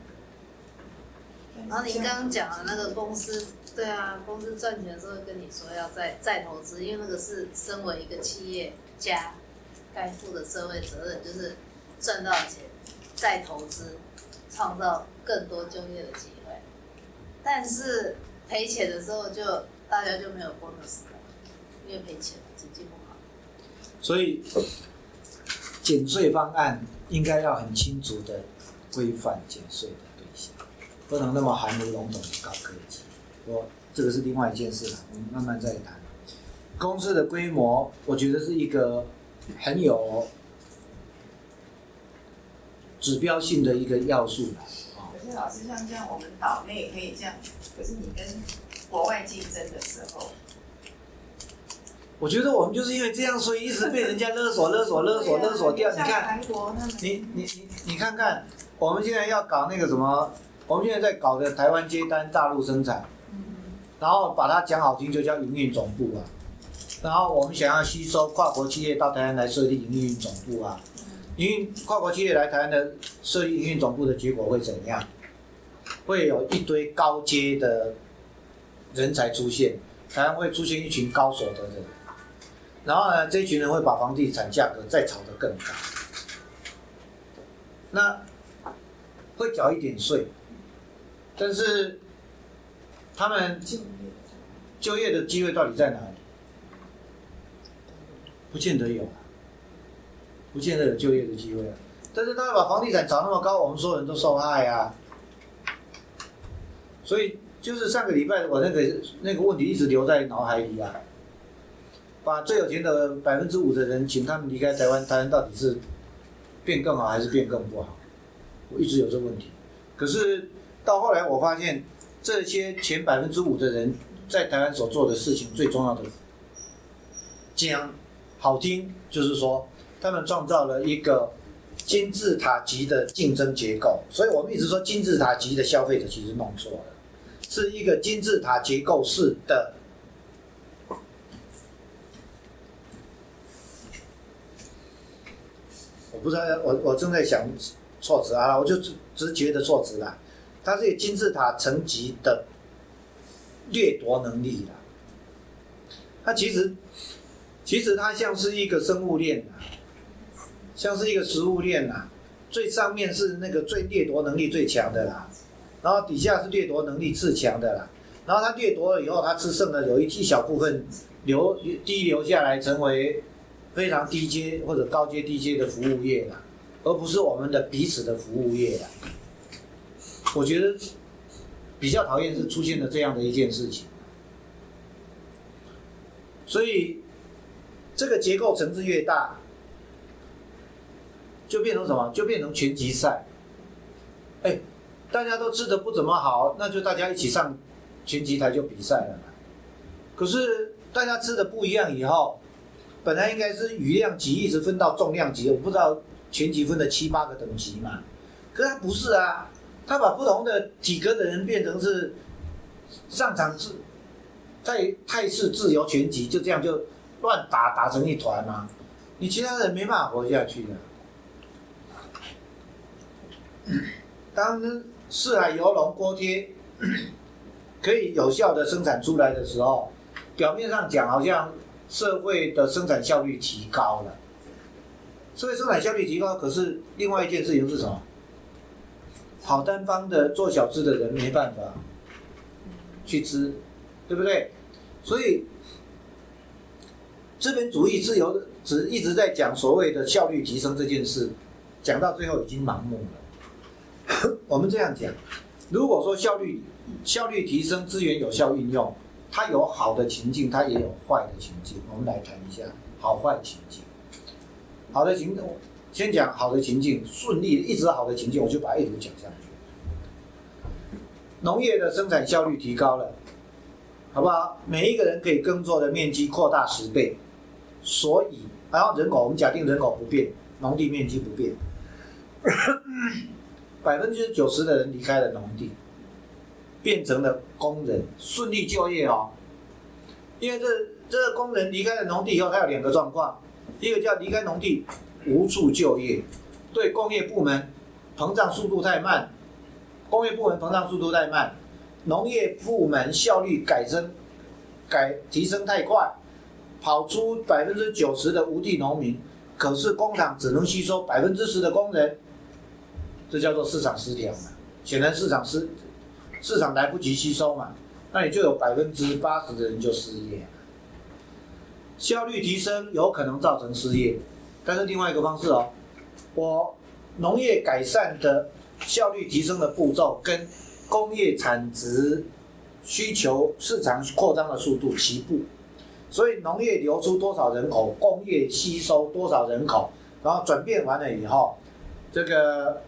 Speaker 2: 然后您刚刚讲的那个公司，对啊，公司赚钱的时候跟你说要再再投资，因为那个是身为一个企业家该负的社会责任，就是赚到钱再投资，创造更多就业的机会。但是赔钱的时候就大家就没有 bonus 了，因为赔钱经济不好。
Speaker 1: 所以减税方案应该要很清楚的规范减税的。不能那么含糊笼统的高科技，我这个是另外一件事了，我们慢慢再谈。公司的规模，我觉得是一个很有指标性的一个要素了。
Speaker 3: 可是老师像这样，我们岛内可以这样，可是你跟国外竞争的时候，
Speaker 1: 我觉得我们就是因为这样，所以一直被人家勒索、勒索、勒索、勒索掉。你看，你你你你看看，我们现在要搞那个什么？我们现在在搞的台湾接单、大陆生产，然后把它讲好听就叫营运总部啊。然后我们想要吸收跨国企业到台湾来设立营运总部啊。营运跨国企业来台湾的设立营运总部的结果会怎样？会有一堆高阶的人才出现，台湾会出现一群高所得的人。然后呢，这群人会把房地产价格再炒得更高。那会缴一点税。但是，他们就业的机会到底在哪里？不见得有，不见得有就业的机会啊。但是，他把房地产涨那么高，我们所有人都受害啊。所以，就是上个礼拜我那个那个问题一直留在脑海里啊。把最有钱的百分之五的人请他们离开台湾，台湾到底是变更好还是变更不好？我一直有这个问题，可是。到后来，我发现这些前百分之五的人在台湾所做的事情，最重要的讲好听，就是说他们创造了一个金字塔级的竞争结构。所以我们一直说金字塔级的消费者其实弄错了，是一个金字塔结构式的。我不知道，我我正在想措辞啊，我就直直觉的措辞啦。它是有金字塔层级的掠夺能力啦。它其实其实它像是一个生物链呐，像是一个食物链呐。最上面是那个最掠夺能力最强的啦，然后底下是掠夺能力次强的啦。然后它掠夺了以后，它吃剩的有一一小部分流低流下来，成为非常低阶或者高阶低阶的服务业啦，而不是我们的彼此的服务业啦。我觉得比较讨厌是出现了这样的一件事情。所以这个结构层次越大，就变成什么？就变成拳击赛。哎，大家都吃的不怎么好，那就大家一起上拳击台就比赛了。可是大家吃的不一样以后，本来应该是羽量级一直分到重量级，我不知道拳击分了七八个等级嘛。可是他不是啊，他把不同的体格的人变成是上场自在泰式自由拳击，就这样就乱打打成一团嘛，你其他人没办法活下去的。当四海游龙锅贴可以有效的生产出来的时候，表面上讲好像社会的生产效率提高了，社会生产效率提高，可是另外一件事情是什么？好单方的做小吃的人没办法去吃，对不对？所以资本主义自由只一直在讲所谓的效率提升这件事，讲到最后已经盲目了。[LAUGHS] 我们这样讲，如果说效率效率提升、资源有效运用，它有好的情境，它也有坏的情境。我们来谈一下好坏情境。好的情，先讲好的情境，顺利一直好的情境，我就把一图讲下去。农业的生产效率提高了，好不好？每一个人可以耕作的面积扩大十倍，所以，然后人口，我们假定人口不变，农地面积不变。[COUGHS] 百分之九十的人离开了农地，变成了工人，顺利就业哦。因为这这个工人离开了农地以后，他有两个状况：一个叫离开农地无处就业，对工业部门膨胀速度太慢，工业部门膨胀速度太慢，农业部门效率改升改提升太快，跑出百分之九十的无地农民，可是工厂只能吸收百分之十的工人。这叫做市场失调嘛？显然市场失，市场来不及吸收嘛，那你就有百分之八十的人就失业。效率提升有可能造成失业，但是另外一个方式哦，我农业改善的效率提升的步骤跟工业产值需求市场扩张的速度齐步，所以农业流出多少人口，工业吸收多少人口，然后转变完了以后，这个。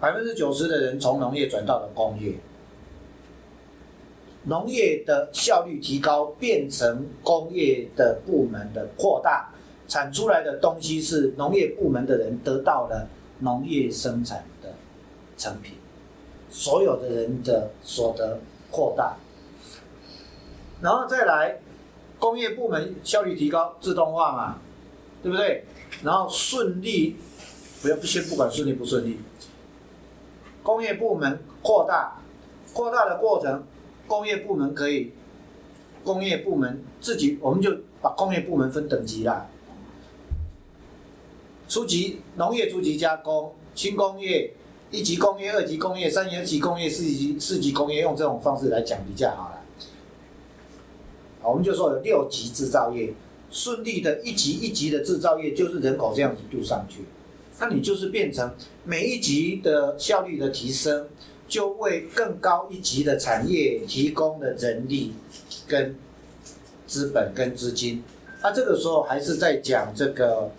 Speaker 1: 百分之九十的人从农业转到了工业，农业的效率提高，变成工业的部门的扩大，产出来的东西是农业部门的人得到了农业生产的成品，所有的人的所得扩大，然后再来工业部门效率提高，自动化嘛，对不对？然后顺利，不要先不管顺利不顺利。工业部门扩大，扩大的过程，工业部门可以，工业部门自己，我们就把工业部门分等级啦。初级农业初级加工，轻工业，一级工业、二级工业、三级工业、四级四级工业，用这种方式来讲比较好了。好，我们就说有六级制造业，顺利的一级一级的制造业，就是人口这样子度上去。那你就是变成每一级的效率的提升，就为更高一级的产业提供了人力、跟资本跟资金。那这个时候还是在讲这个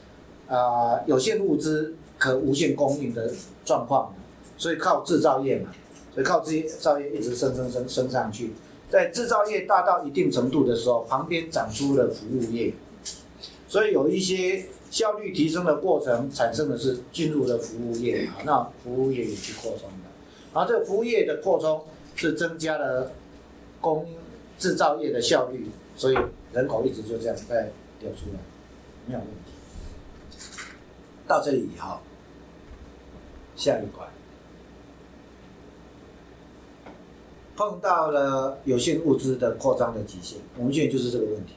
Speaker 1: 啊有限物资可无限供应的状况，所以靠制造业嘛，所以靠制造业一直升升升升上去。在制造业大到一定程度的时候，旁边长出了服务业，所以有一些。效率提升的过程产生的是进入了服务业啊，那服务业也去扩充的，然后这个服务业的扩充是增加了工制造业的效率，所以人口一直就这样在流出来，没有问题。到这里以后，下一关碰到了有限物资的扩张的极限，我们现在就是这个问题，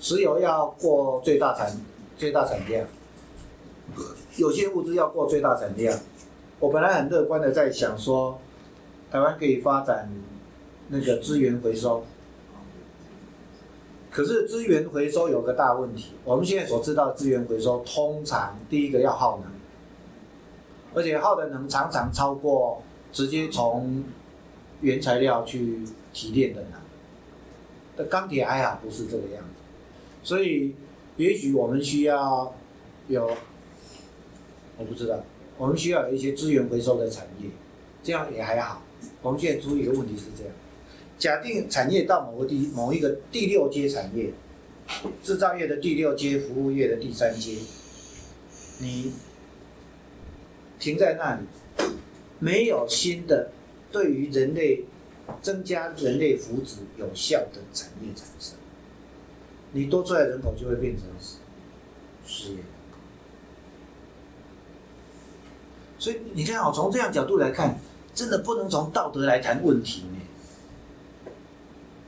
Speaker 1: 石油要过最大产。最大产量，有些物资要过最大产量。我本来很乐观的在想说，台湾可以发展那个资源回收。可是资源回收有个大问题，我们现在所知道资源回收，通常第一个要耗能，而且耗的能常常超过直接从原材料去提炼的能？那钢铁还好，不是这个样子。所以，也许我们需要有，我不知道，我们需要有一些资源回收的产业，这样也还好。我们现在注意一个问题是这样：假定产业到某个地某一个第六阶产业，制造业的第六阶，服务业的第三阶，你停在那里，没有新的对于人类增加人类福祉有效的产业产生，你多出来人口就会变成失业。所以你看，哦，从这样角度来看，真的不能从道德来谈问题，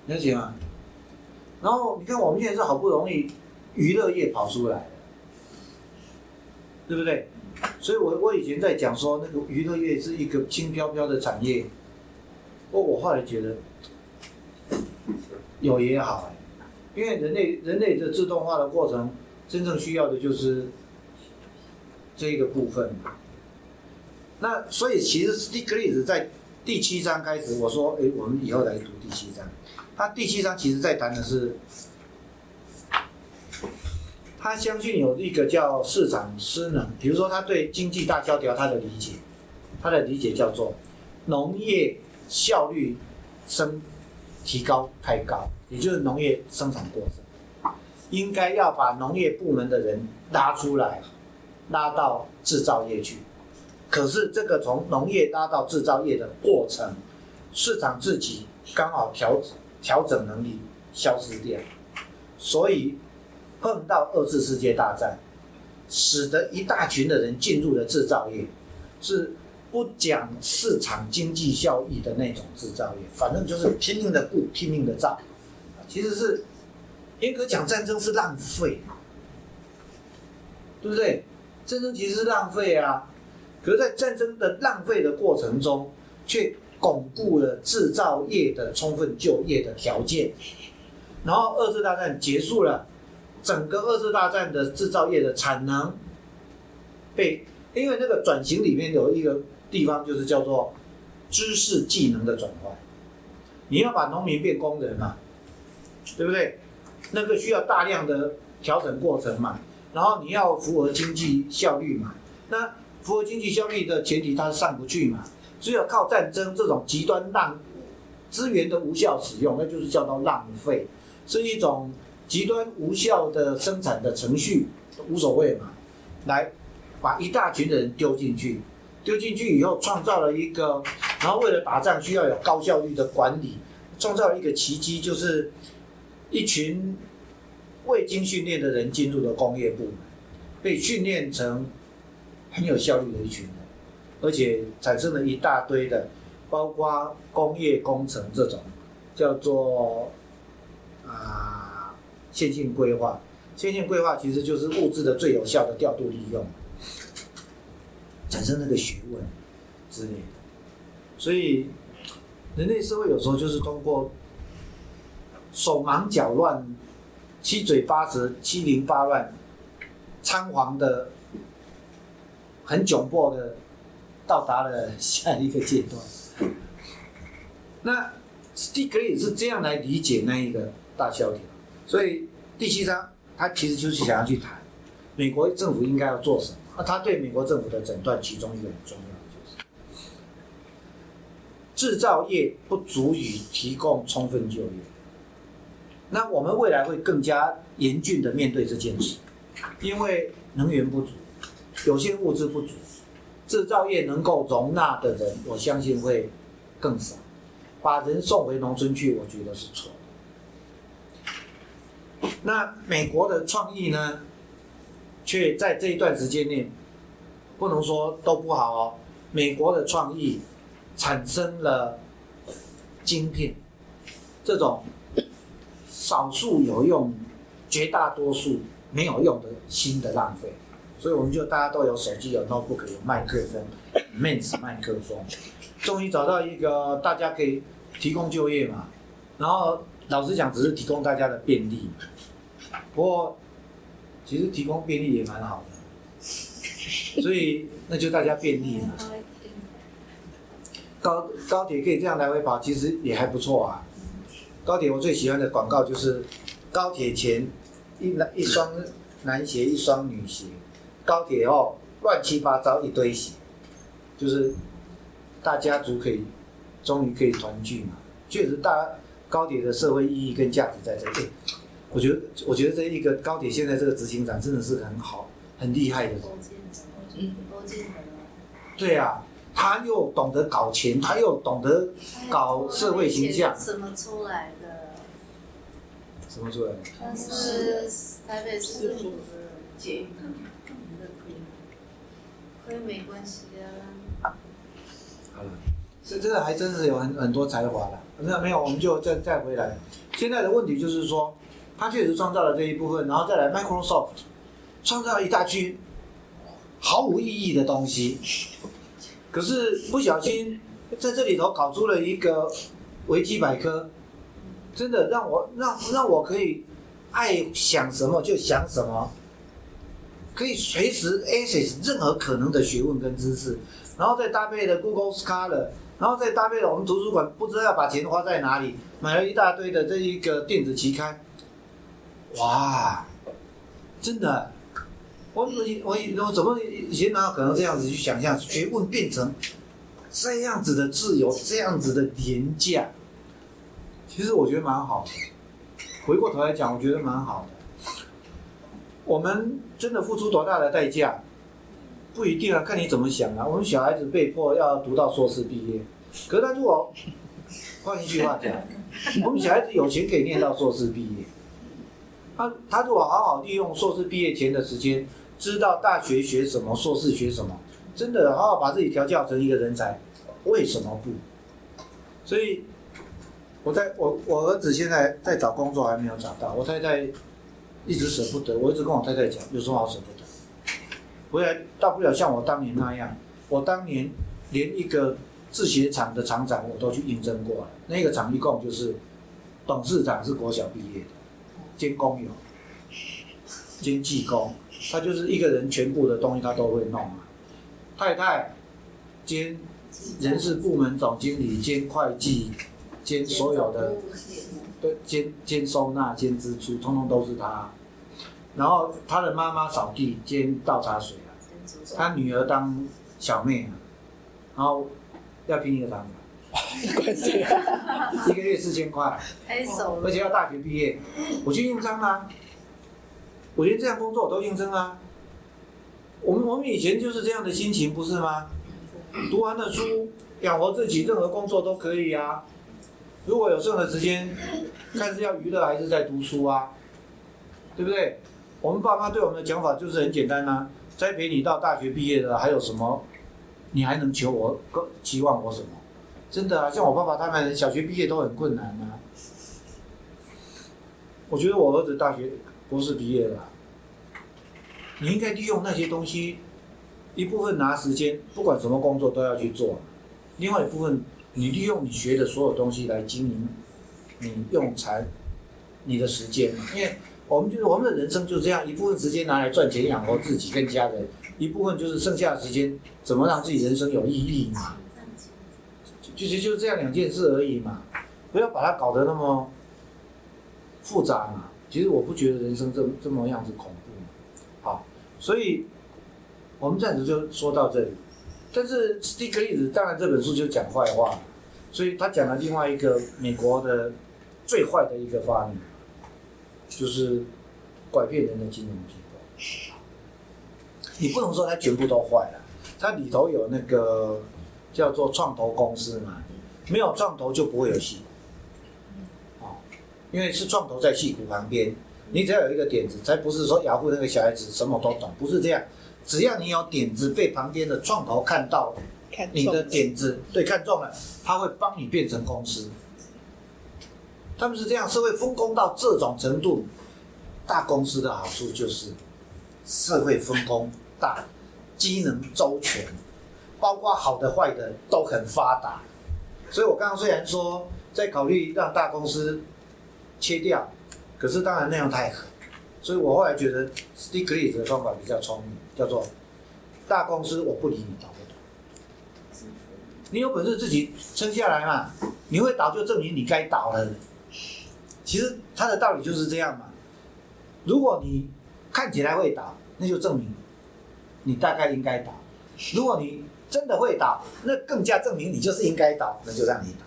Speaker 1: 了解吗？然后你看，我们现在是好不容易娱乐业跑出来了，对不对？所以我我以前在讲说，那个娱乐业是一个轻飘飘的产业，我我后来觉得有也好哎，因为人类人类的自动化的过程，真正需要的就是这一个部分。那所以其实 Stiglitz 在第七章开始，我说，哎，我们以后来读第七章。他第七章其实在谈的是，他相信有一个叫市场失能，比如说他对经济大萧条他的理解，他的理解叫做农业效率升提高太高，也就是农业生产过程，应该要把农业部门的人拉出来，拉到制造业去。可是这个从农业拉到制造业的过程，市场自己刚好调整调整能力消失掉，所以碰到二次世界大战，使得一大群的人进入了制造业，是不讲市场经济效益的那种制造业，反正就是拼命的雇，拼命的造，其实是严格讲战争是浪费，对不对？战争其实是浪费啊。可是，在战争的浪费的过程中，却巩固了制造业的充分就业的条件。然后，二次大战结束了，整个二次大战的制造业的产能被，因为那个转型里面有一个地方就是叫做知识技能的转换。你要把农民变工人嘛，对不对？那个需要大量的调整过程嘛，然后你要符合经济效率嘛，那。符合经济效率的前提，它上不去嘛？只有靠战争这种极端浪资源的无效使用，那就是叫做浪费，是一种极端无效的生产的程序，无所谓嘛。来把一大群的人丢进去，丢进去以后创造了一个，然后为了打仗需要有高效率的管理，创造一个奇迹，就是一群未经训练的人进入了工业部门，被训练成。很有效率的一群，而且产生了一大堆的，包括工业工程这种，叫做啊线性规划。线性规划其实就是物质的最有效的调度利用，产生那个学问之类的。所以人类社会有时候就是通过手忙脚乱、七嘴八舌、七零八乱、仓皇的。很窘迫的到达了下一个阶段。那 Stiglitz 也是这样来理解那一个大萧条，所以第七章他其实就是想要去谈美国政府应该要做什么。那他对美国政府的诊断，其中一个很重要的就是制造业不足以提供充分就业。那我们未来会更加严峻的面对这件事，因为能源不足。有些物资不足，制造业能够容纳的人，我相信会更少。把人送回农村去，我觉得是错。那美国的创意呢，却在这一段时间内，不能说都不好哦。美国的创意产生了晶片，这种少数有用、绝大多数没有用的新的浪费。所以我们就大家都有手机、有 notebook、有麦克风，Mans 麦克风，终于找到一个大家可以提供就业嘛。然后老实讲，只是提供大家的便利。不过其实提供便利也蛮好的，所以那就大家便利嘛。高高铁可以这样来回跑，其实也还不错啊。高铁我最喜欢的广告就是高铁前一男一双男鞋一双女鞋，高铁哦乱七八糟一堆鞋，就是大家族可以终于可以团聚嘛。确实大高铁的社会意义跟价值在这里。我觉得我觉得这一个高铁现在这个执行长真的是很好很厉害的对啊，他又懂得搞钱，他又懂得搞社会形象。
Speaker 2: 什么出来的？
Speaker 1: 什么出来的？
Speaker 2: 他是台北市政府的
Speaker 3: 捷运
Speaker 2: 亏没关系啊。
Speaker 1: 好了，这这个还真是有很很多才华的。没有没有，我们就再再回来。现在的问题就是说，他确实创造了这一部分，然后再来 Microsoft 创造了一大群毫无意义的东西，可是不小心在这里头搞出了一个维基百科，真的让我让让我可以爱想什么就想什么，可以随时 access 任何可能的学问跟知识，然后再搭配的 Google Scholar，然后再搭配了我们图书馆不知道要把钱花在哪里，买了一大堆的这一个电子期刊，哇，真的。我我我我怎么以前哪有可能这样子去想象学问变成这样子的自由，这样子的廉价？其实我觉得蛮好的。回过头来讲，我觉得蛮好的。我们真的付出多大的代价，不一定啊，看你怎么想啊。我们小孩子被迫要读到硕士毕业，可是他如果换一句话讲，[LAUGHS] 我们小孩子有钱可以念到硕士毕业，他他如果好好利用硕士毕业前的时间。知道大学学什么，硕士学什么，真的好好把自己调教成一个人才，为什么不？所以，我在我我儿子现在在找工作还没有找到，我太太一直舍不得，我一直跟我太太讲，有什么好舍不得？回来大不了像我当年那样，我当年连一个制鞋厂的厂长我都去应征过了，那个厂一共就是董事长是国小毕业的，兼工友，兼技工。他就是一个人，全部的东西他都会弄啊。太太兼人事部门总经理兼会计兼所有的，对兼兼收纳兼支出，通通都是他。然后他的妈妈扫地兼倒茶水啊，他女儿当小妹啊，然后要拼一个厂 [LAUGHS] 一个月四千块，而且要大学毕业，我去应征啊。我觉得这样工作我都应征啊。我们我们以前就是这样的心情，不是吗？读完了书，养活自己，任何工作都可以啊。如果有剩的时间，看是要娱乐还是在读书啊？对不对？我们爸妈对我们的讲法就是很简单呐：栽培你到大学毕业的，还有什么？你还能求我、期望我什么？真的啊，像我爸爸他们小学毕业都很困难啊。我觉得我儿子大学。博士毕业了，你应该利用那些东西，一部分拿时间，不管什么工作都要去做；，另外一部分，你利用你学的所有东西来经营，你用财，你的时间。因为我们就是我们的人生就这样，一部分时间拿来赚钱养活自己跟家人，一部分就是剩下的时间怎么让自己人生有意义嘛。就就就这样两件事而已嘛，不要把它搞得那么复杂嘛。其实我不觉得人生这这么样子恐怖，好，所以我们暂时就说到这里。但是斯蒂格例子当然这本书就讲坏话，所以他讲了另外一个美国的最坏的一个发明，就是拐骗人的金融机构。你不能说它全部都坏了，它里头有那个叫做创投公司嘛，没有创投就不会有戏。因为是创投在戏骨旁边，你只要有一个点子，才不是说雅虎那个小孩子什么都懂，不是这样。只要你有点子被旁边的创投看到，你的点子对看中了，他会帮你变成公司。他们是这样，社会分工到这种程度，大公司的好处就是社会分工大，机能周全，包括好的坏的都很发达。所以我刚刚虽然说在考虑让大公司。切掉，可是当然那样太狠，所以我后来觉得 Stiglitz 的方法比较聪明，叫做大公司我不理你，你有本事自己撑下来嘛？你会倒就证明你该倒了。其实它的道理就是这样嘛。如果你看起来会倒，那就证明你大概应该倒；如果你真的会倒，那更加证明你就是应该倒，那就让你倒。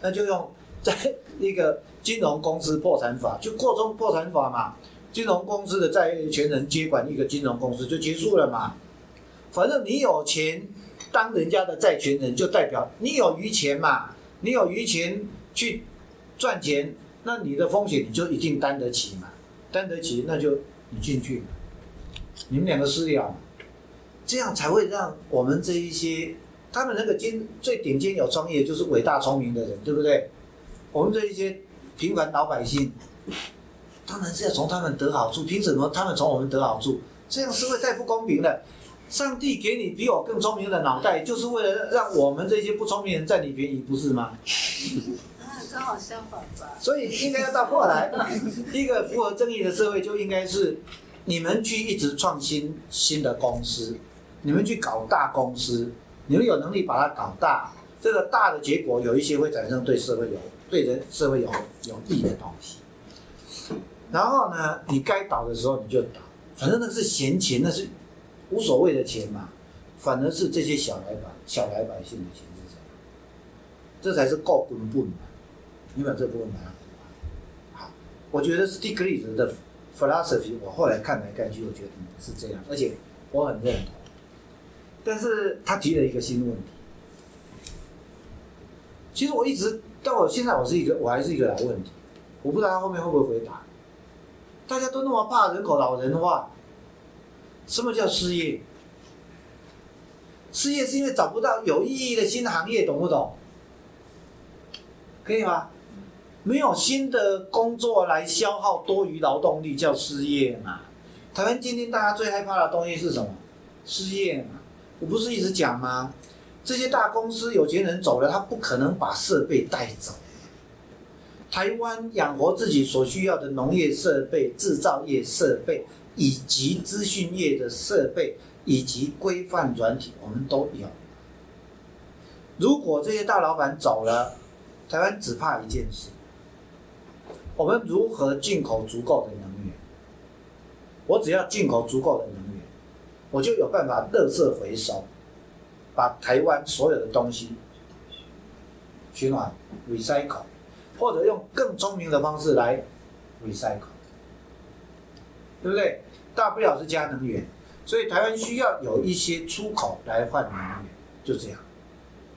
Speaker 1: 那就用在一个金融公司破产法，就扩充破产法嘛。金融公司的债权人接管一个金融公司就结束了嘛。反正你有钱当人家的债权人，就代表你有余钱嘛。你有余钱去赚钱，那你的风险你就一定担得起嘛。担得起，那就你进去，你们两个私了，这样才会让我们这一些他们那个尖最顶尖有创业就是伟大聪明的人，对不对？我们这一些平凡老百姓，当然是要从他们得好处，凭什么他们从我们得好处？这样是会太不公平了。上帝给你比我更聪明的脑袋，就是为了让我们这些不聪明人占你便宜，不是吗？
Speaker 2: 刚好相反吧。
Speaker 1: 所以应该要倒过来，[LAUGHS] 一个符合正义的社会就应该是你们去一直创新新的公司，你们去搞大公司，你们有能力把它搞大，这个大的结果有一些会产生对社会有对人社会有有益的东西。然后呢，你该倒的时候你就倒，反正那是闲钱，那是无所谓的钱嘛。反而是这些小来百小来百姓的钱是什么？这才是够根本嘛。你把这部分拿好，我觉得 Stiglitz 的 philosophy，我后来看来看去，我觉得是这样，而且我很认同。但是他提了一个新问题，其实我一直到现在，我是一个，我还是一个老问题，我不知道他后面会不会回答。大家都那么怕人口老人的话，什么叫失业？失业是因为找不到有意义的新行业，懂不懂？可以吗？没有新的工作来消耗多余劳动力，叫失业嘛？台湾今天大家最害怕的东西是什么？失业嘛？我不是一直讲吗？这些大公司有钱人走了，他不可能把设备带走。台湾养活自己所需要的农业设备、制造业设备，以及资讯业的设备，以及规范软体，我们都有。如果这些大老板走了，台湾只怕一件事：我们如何进口足够的能源？我只要进口足够的能源，我就有办法乐色回收，把台湾所有的东西循环 recycle。或者用更聪明的方式来 recycle，对不对？大不了是加能源，所以台湾需要有一些出口来换能源，就这样。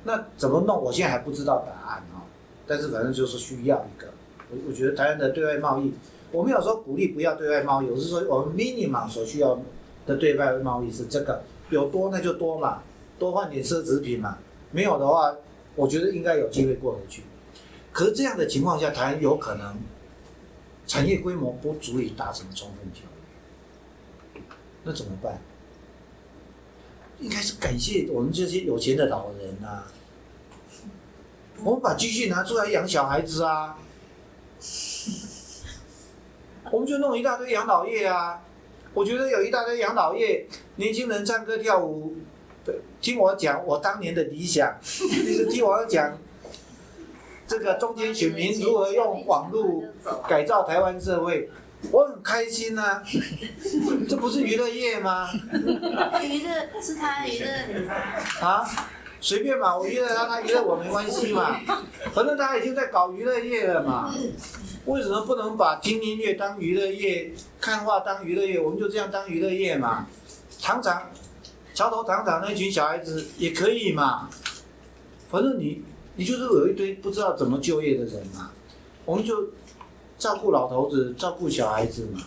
Speaker 1: 那怎么弄？我现在还不知道答案啊。但是反正就是需要一个。我我觉得台湾的对外贸易，我们有时候鼓励不要对外贸易，我是说我们 minimum 所需要的对外贸易是这个，有多那就多嘛，多换点奢侈品嘛。没有的话，我觉得应该有机会过得去。可是这样的情况下，台湾有可能产业规模不足以达成充分交易，那怎么办？应该是感谢我们这些有钱的老人呐，我们把积蓄拿出来养小孩子啊，[LAUGHS] 我们就弄一大堆养老业啊。我觉得有一大堆养老业，年轻人唱歌跳舞，听我讲我当年的理想，就是听我讲。这个中间选民如何用网络改造台湾社会？我很开心呐，[LAUGHS] 这不是娱乐业吗？
Speaker 2: 娱乐是他娱乐你
Speaker 1: 啊，随便嘛，我娱乐他，他娱乐我没关系嘛，[LAUGHS] 反正他已经在搞娱乐业了嘛。为什么不能把听音乐当娱乐业，看画当娱乐业？我们就这样当娱乐业嘛。厂长，桥头厂长那群小孩子也可以嘛，反正你。你就是有一堆不知道怎么就业的人嘛，我们就照顾老头子，照顾小孩子嘛，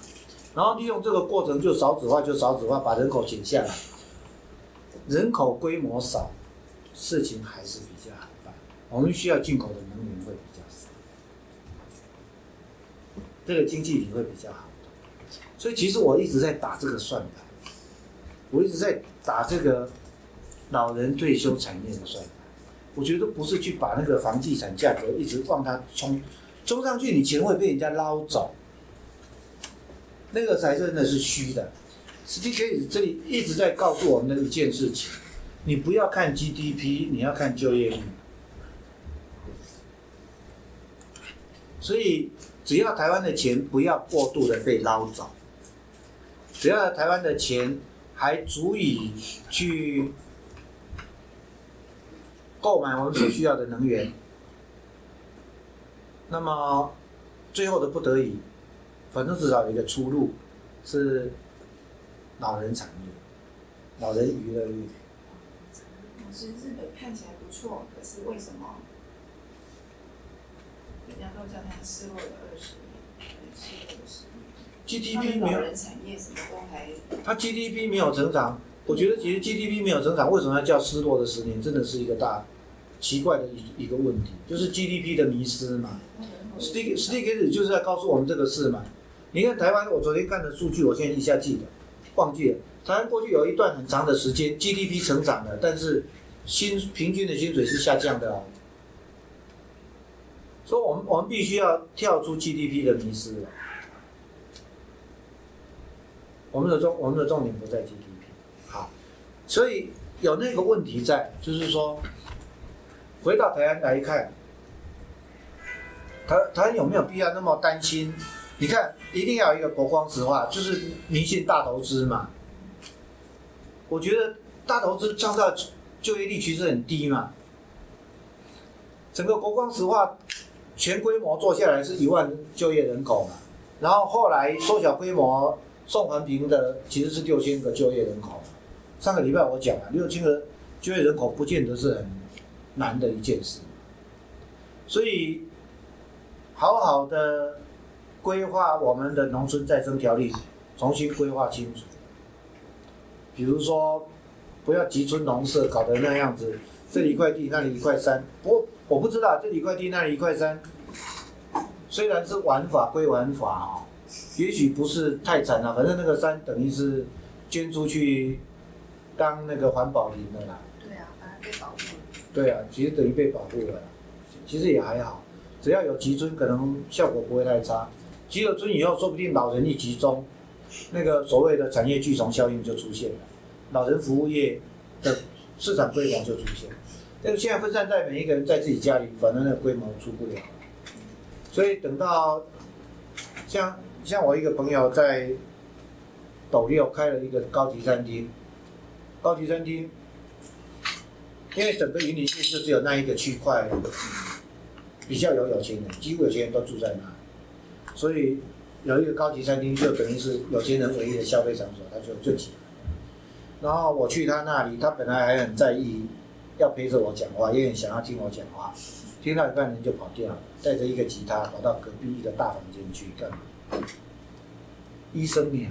Speaker 1: 然后利用这个过程就少子化，就少子化，把人口减下来，人口规模少，事情还是比较好办。我们需要进口的能源会比较少，这个经济体会比较好。所以其实我一直在打这个算盘，我一直在打这个老人退休产业的算盘。我觉得不是去把那个房地产价格一直往它冲，冲上去，你钱会被人家捞走，那个才真的是虚的。实际可以这里一直在告诉我们的一件事情，你不要看 GDP，你要看就业率。所以，只要台湾的钱不要过度的被捞走，只要台湾的钱还足以去购买我们所需要的能源，那么最后的不得已，反正至少有一个出路是老人产业、老人娱乐业。
Speaker 3: 老师，日本看起来不错，可是为什么人家都叫它失落的二十年，失落了十年
Speaker 1: ？GDP 没有，
Speaker 3: 产业什么都还
Speaker 1: 它 GDP 没有成长，我觉得其实 GDP 没有成长，为什么要叫失落的十年？真的是一个大奇怪的一一个问题，就是 GDP 的迷失嘛。Stick Stick 就是在告诉我们这个事嘛。你看台湾，我昨天看的数据，我现在一下记得，忘记了。台湾过去有一段很长的时间 GDP 成长了，但是薪平均的薪水是下降的哦。所以我们我们必须要跳出 GDP 的迷失了。我们的重我们的重点不在 GDP，好，所以有那个问题在，就是说，回到台湾来看，台台湾有没有必要那么担心？你看，一定要有一个国光石化，就是迷信大投资嘛。我觉得大投资创造就业率其实很低嘛。整个国光石化全规模做下来是一万就业人口嘛，然后后来缩小规模，宋环平的其实是六千个就业人口。上个礼拜我讲了，六千个就业人口不见得是很难的一件事，所以好好的规划我们的农村再生条例，重新规划清楚。比如说，不要集村农舍搞得那样子，这里一块地，那里一块山。不过我不知道这里一块地，那里一块山，虽然是玩法归玩法哦，也许不是太惨了。反正那个山等于是捐出去当那个环保林的啦。
Speaker 2: 对啊，
Speaker 1: 其实等于被保护了，其实也还好，只要有集村，可能效果不会太差。集了村以后，说不定老人一集中，那个所谓的产业聚重效应就出现了，老人服务业的市场规模就出现。但是现在分散在每一个人在自己家里，反正那个规模出不了。所以等到像像我一个朋友在斗六开了一个高级餐厅，高级餐厅。因为整个云林县就只有那一个区块比较有有钱人，几乎有钱人都住在那，所以有一个高级餐厅就等于是有钱人唯一的消费场所，他就就挤。然后我去他那里，他本来还很在意，要陪着我讲话，也很想要听我讲话，听到一半人就跑掉了，带着一个吉他跑到隔壁一个大房间去干嘛？医生娘，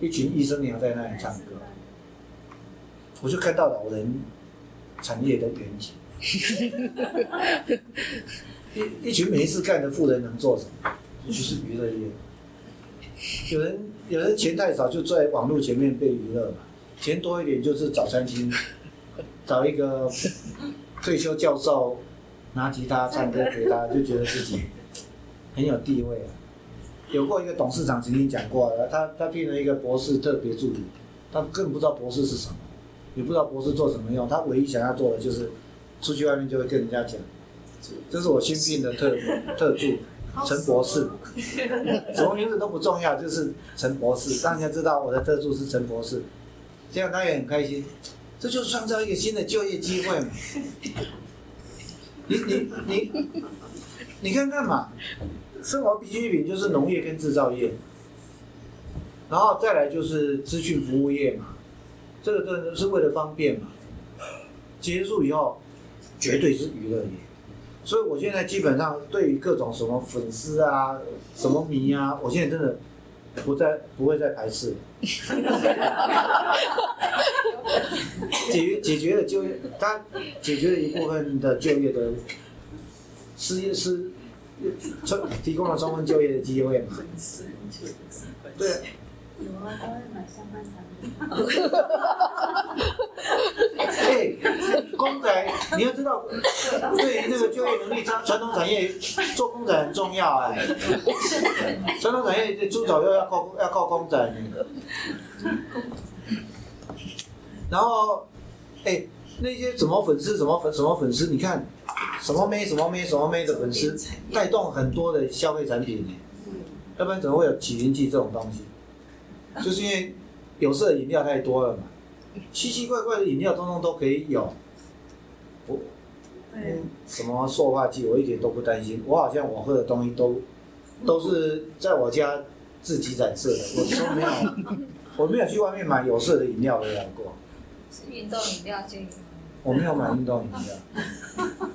Speaker 1: 一群医生娘在那里唱歌，我就看到老人。产业的远景，[LAUGHS] 一一群没事干的富人能做什么？就是娱乐业。有人有人钱太少，就在网络前面被娱乐嘛；钱多一点，就是找餐厅，[LAUGHS] 找一个退休教授拿吉他唱歌给他，就觉得自己很有地位啊。有过一个董事长曾经讲过，他他聘了一个博士特别助理，他更不知道博士是什么。也不知道博士做什么用，他唯一想要做的就是出去外面就会跟人家讲，这是我新聘的特 [LAUGHS] 特助陈博士，什么名字都不重要，就是陈博士，让人家知道我的特助是陈博士，这样他也很开心，这就创造一个新的就业机会嘛。你你你你看看嘛，生活必需品就是农业跟制造业，然后再来就是资讯服务业嘛。这个真的是为了方便嘛？结束以后，绝对是娱乐业。所以我现在基本上对于各种什么粉丝啊、什么迷啊，我现在真的不再不会再排斥。解决解决了就业，它解决了一部分的就业的失业是充提供了充分就业的机会嘛？对。
Speaker 2: 有啊，他会买相关产品。[LAUGHS]
Speaker 1: 哎，公仔，你要知道，对于那个就业能力差，传统产业做公仔很重要哎。传统产业猪走又要靠要靠公仔。然后哎，那些什么粉丝，什么粉，什么粉丝，你看，什么妹，什么妹，什么妹的粉丝，带动很多的消费产品呢。要不然怎么会有起云剂这种东西？就是因为有色饮料太多了嘛，奇奇怪怪的饮料通通都可以有。我，什么塑化剂我一点都不担心，我好像我喝的东西都都是在我家自己染色的，我都没有，[LAUGHS] 我没有去外面买有色的饮料回来过。
Speaker 2: 是运动饮料就有。
Speaker 1: 我没有买运动饮料，[LAUGHS]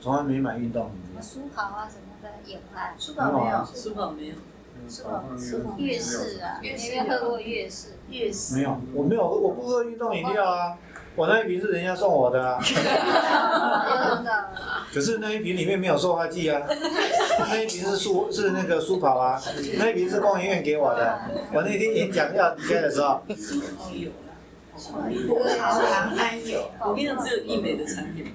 Speaker 1: 从来没买运动饮料。
Speaker 2: 舒跑啊什么的有啊，
Speaker 3: 舒跑没有，
Speaker 4: 舒跑没有。
Speaker 2: 是吧？月式啊，有没有喝过月式？
Speaker 3: 月式
Speaker 1: 没有，我没有，我不喝运动饮料啊。我那一瓶是人家送我的啊。[LAUGHS] 可是那一瓶里面没有塑化剂啊。那一瓶是舒是那个舒跑啊，那一瓶是工研院给我的。[LAUGHS] 我那天演讲要离开的时候。
Speaker 3: 葡萄糖胺有，
Speaker 4: 我跟你讲，只有益美的产品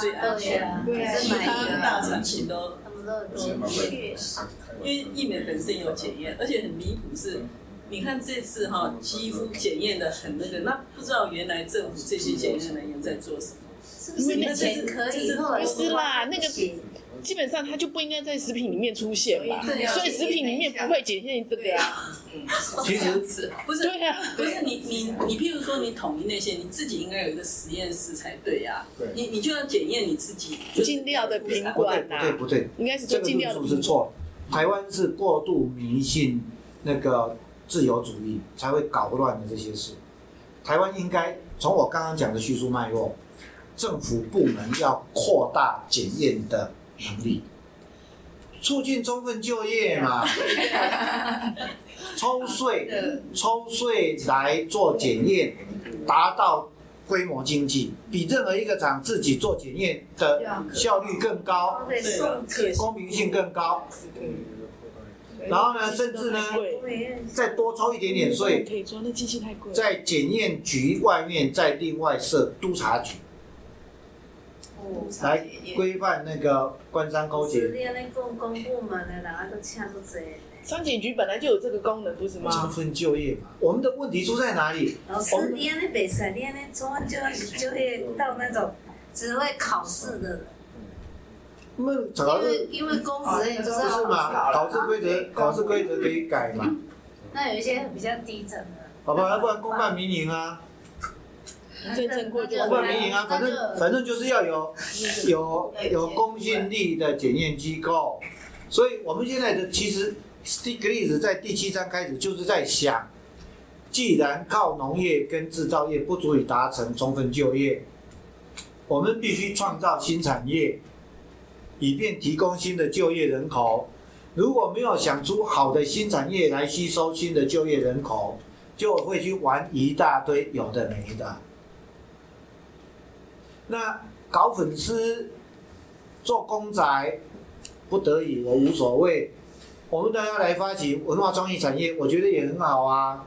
Speaker 4: 最安全，其他的大产品都。因为疫苗本身有检验，而且很离谱是，你看这次哈肌肤检验的很那个，那不知道原来政府这些检验人员在做什么？
Speaker 2: 是不是那钱可以？不
Speaker 5: 是啦，那个基本上它就不应该在食品里面出现吧？所以食品里面不会检验这个呀。
Speaker 1: 其实
Speaker 4: 不是对啊，不是你你你，譬如说你统一那些，你自己应该有一个实验室才对呀。你你就要检验你自己
Speaker 5: 进料的品管
Speaker 1: 呐。不对不对，
Speaker 5: 应该是做进料的。
Speaker 1: 是错，台湾是过度迷信那个自由主义，才会搞乱的这些事。台湾应该从我刚刚讲的叙述脉络，政府部门要扩大检验的能力，促进充分就业嘛。[LAUGHS] 抽税，抽税来做检验，达到规模经济，比任何一个厂自己做检验的效率更高，公平性更高。然后呢，甚至呢，再多抽一点点税，在检验局外面再另外设督察局，来规范那个官商勾结。
Speaker 5: 商检局本来就有这个功能，不是吗？
Speaker 1: 充分就业嘛。我们的问题出在哪里？
Speaker 2: 老师，你安尼比赛，你安尼怎就就业到那种只会考试的？
Speaker 1: 因为
Speaker 2: 因为公职也就是
Speaker 1: 是嘛，考试规则考试规则可以改嘛。
Speaker 2: 那有一些比较低层的。
Speaker 1: 好吧，要不然公办民营啊。
Speaker 5: 真正过
Speaker 1: 公办民营啊，反正反正就是要有有有公信力的检验机构。所以我们现在的其实。举个例子，在第七章开始就是在想，既然靠农业跟制造业不足以达成充分就业，我们必须创造新产业，以便提供新的就业人口。如果没有想出好的新产业来吸收新的就业人口，就会去玩一大堆有的没的。那搞粉丝、做公仔，不得已我无所谓。我们大家来发起文化创意产业，我觉得也很好啊，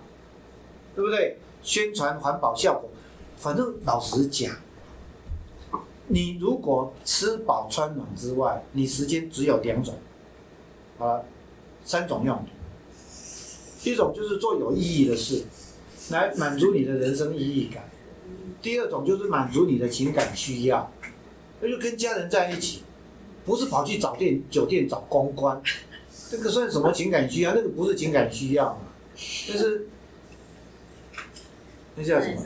Speaker 1: 对不对？宣传环保效果，反正老实讲，你如果吃饱穿暖之外，你时间只有两种，啊，三种用途。一种就是做有意义的事，来满足你的人生意义感；第二种就是满足你的情感需要，那就跟家人在一起，不是跑去找店酒店找公关。这个算什么情感需要？那个不是情感需要嘛，那是那叫什么？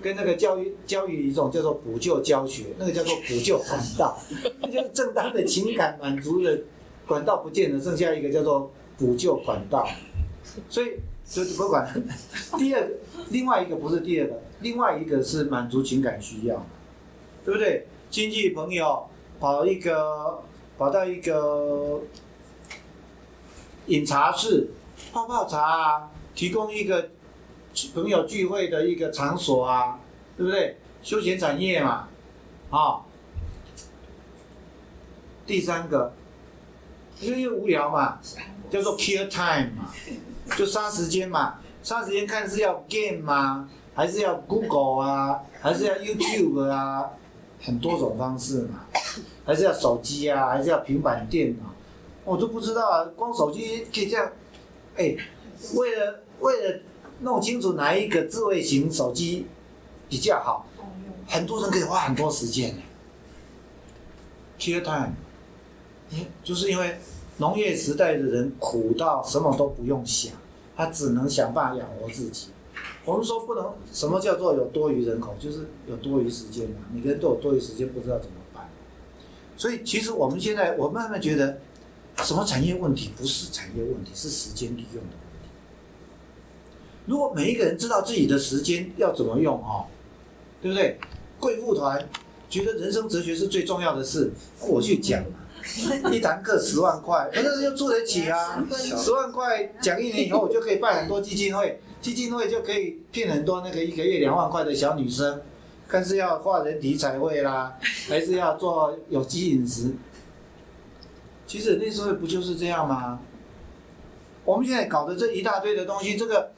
Speaker 1: 跟那个教育教育一种叫做补救教学，那个叫做补救管道，那就是正当的情感满足的管道不见了，剩下一个叫做补救管道。所以就不管第二，另外一个不是第二个，另外一个是满足情感需要，对不对？亲戚朋友跑一个跑到一个。饮茶室泡泡茶啊，提供一个朋友聚会的一个场所啊，对不对？休闲产业嘛，啊。第三个，因为无聊嘛，叫做 kill time 嘛，就杀时间嘛。杀时间看是要 game 吗？还是要 Google 啊？还是要 YouTube 啊？很多种方式嘛。还是要手机啊？还是要平板电脑？我都不知道啊，光手机可以这样，哎，为了为了弄清楚哪一个智慧型手机比较好，很多人可以花很多时间呢。Care time，你就是因为农业时代的人苦到什么都不用想，他只能想办法养活自己。我们说不能，什么叫做有多余人口？就是有多余时间嘛。每个人都有多余时间，不知道怎么办。所以其实我们现在，我慢慢觉得，什么产业问题不是产业问题，是时间利用的问题。如果每一个人知道自己的时间要怎么用哦，对不对？贵妇团觉得人生哲学是最重要的事，我去讲嘛，一堂课十万块，那个就住得起啊。十万块讲一年以后，我就可以办很多基金会，基金会就可以骗很多那个一个月两万块的小女生，看是要画人体彩绘啦，还是要做有机饮食。其实那时候不就是这样吗？我们现在搞的这一大堆的东西，这个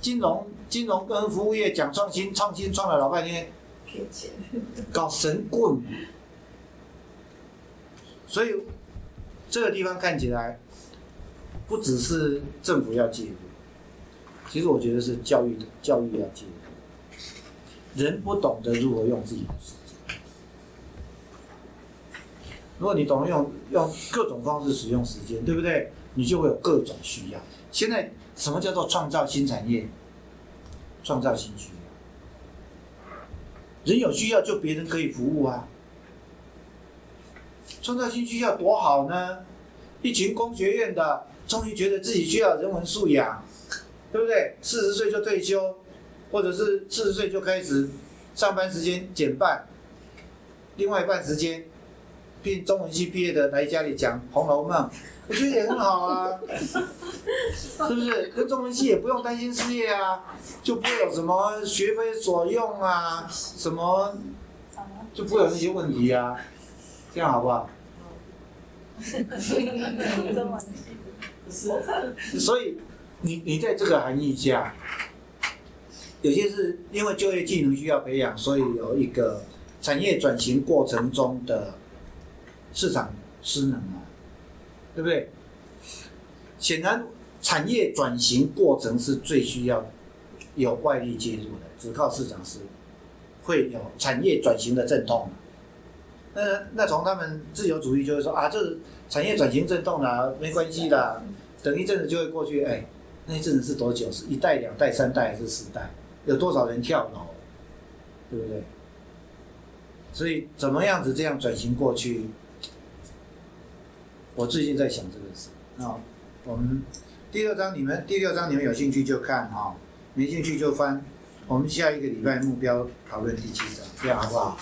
Speaker 1: 金融、金融跟服务业讲创新，创新创了老半天，搞神棍。所以这个地方看起来，不只是政府要介入，其实我觉得是教育的教育要介入。人不懂得如何用自己的，如果你懂用用各种方式使用时间，对不对？你就会有各种需要。现在什么叫做创造新产业？创造新需要。人有需要，就别人可以服务啊。创造新需要多好呢！一群工学院的，终于觉得自己需要人文素养，对不对？四十岁就退休，或者是四十岁就开始上班时间减半，另外一半时间聘中文系毕业的来家里讲《红楼梦》，我觉得也很好啊，[LAUGHS] 是不是？跟中文系也不用担心失业啊，就不会有什么学非所用啊，什么就不会有那些问题啊，这样好不好？[LAUGHS] 所以你你在这个含义下，有些是因为就业技能需要培养，所以有一个产业转型过程中的市场失能啊，对不对？显然产业转型过程是最需要有外力介入的，只靠市场是会有产业转型的阵痛。那那从他们自由主义就会说啊，这产业转型阵痛啊，没关系啦，等一阵子就会过去。哎，那一阵子是多久？是一代、两代、三代还是十代？有多少人跳楼？对不对？所以怎么样子这样转型过去？我最近在想这个事啊。我们第二章，你们第六章你们有兴趣就看哈，没兴趣就翻。我们下一个礼拜目标讨论第七章，这样好不好？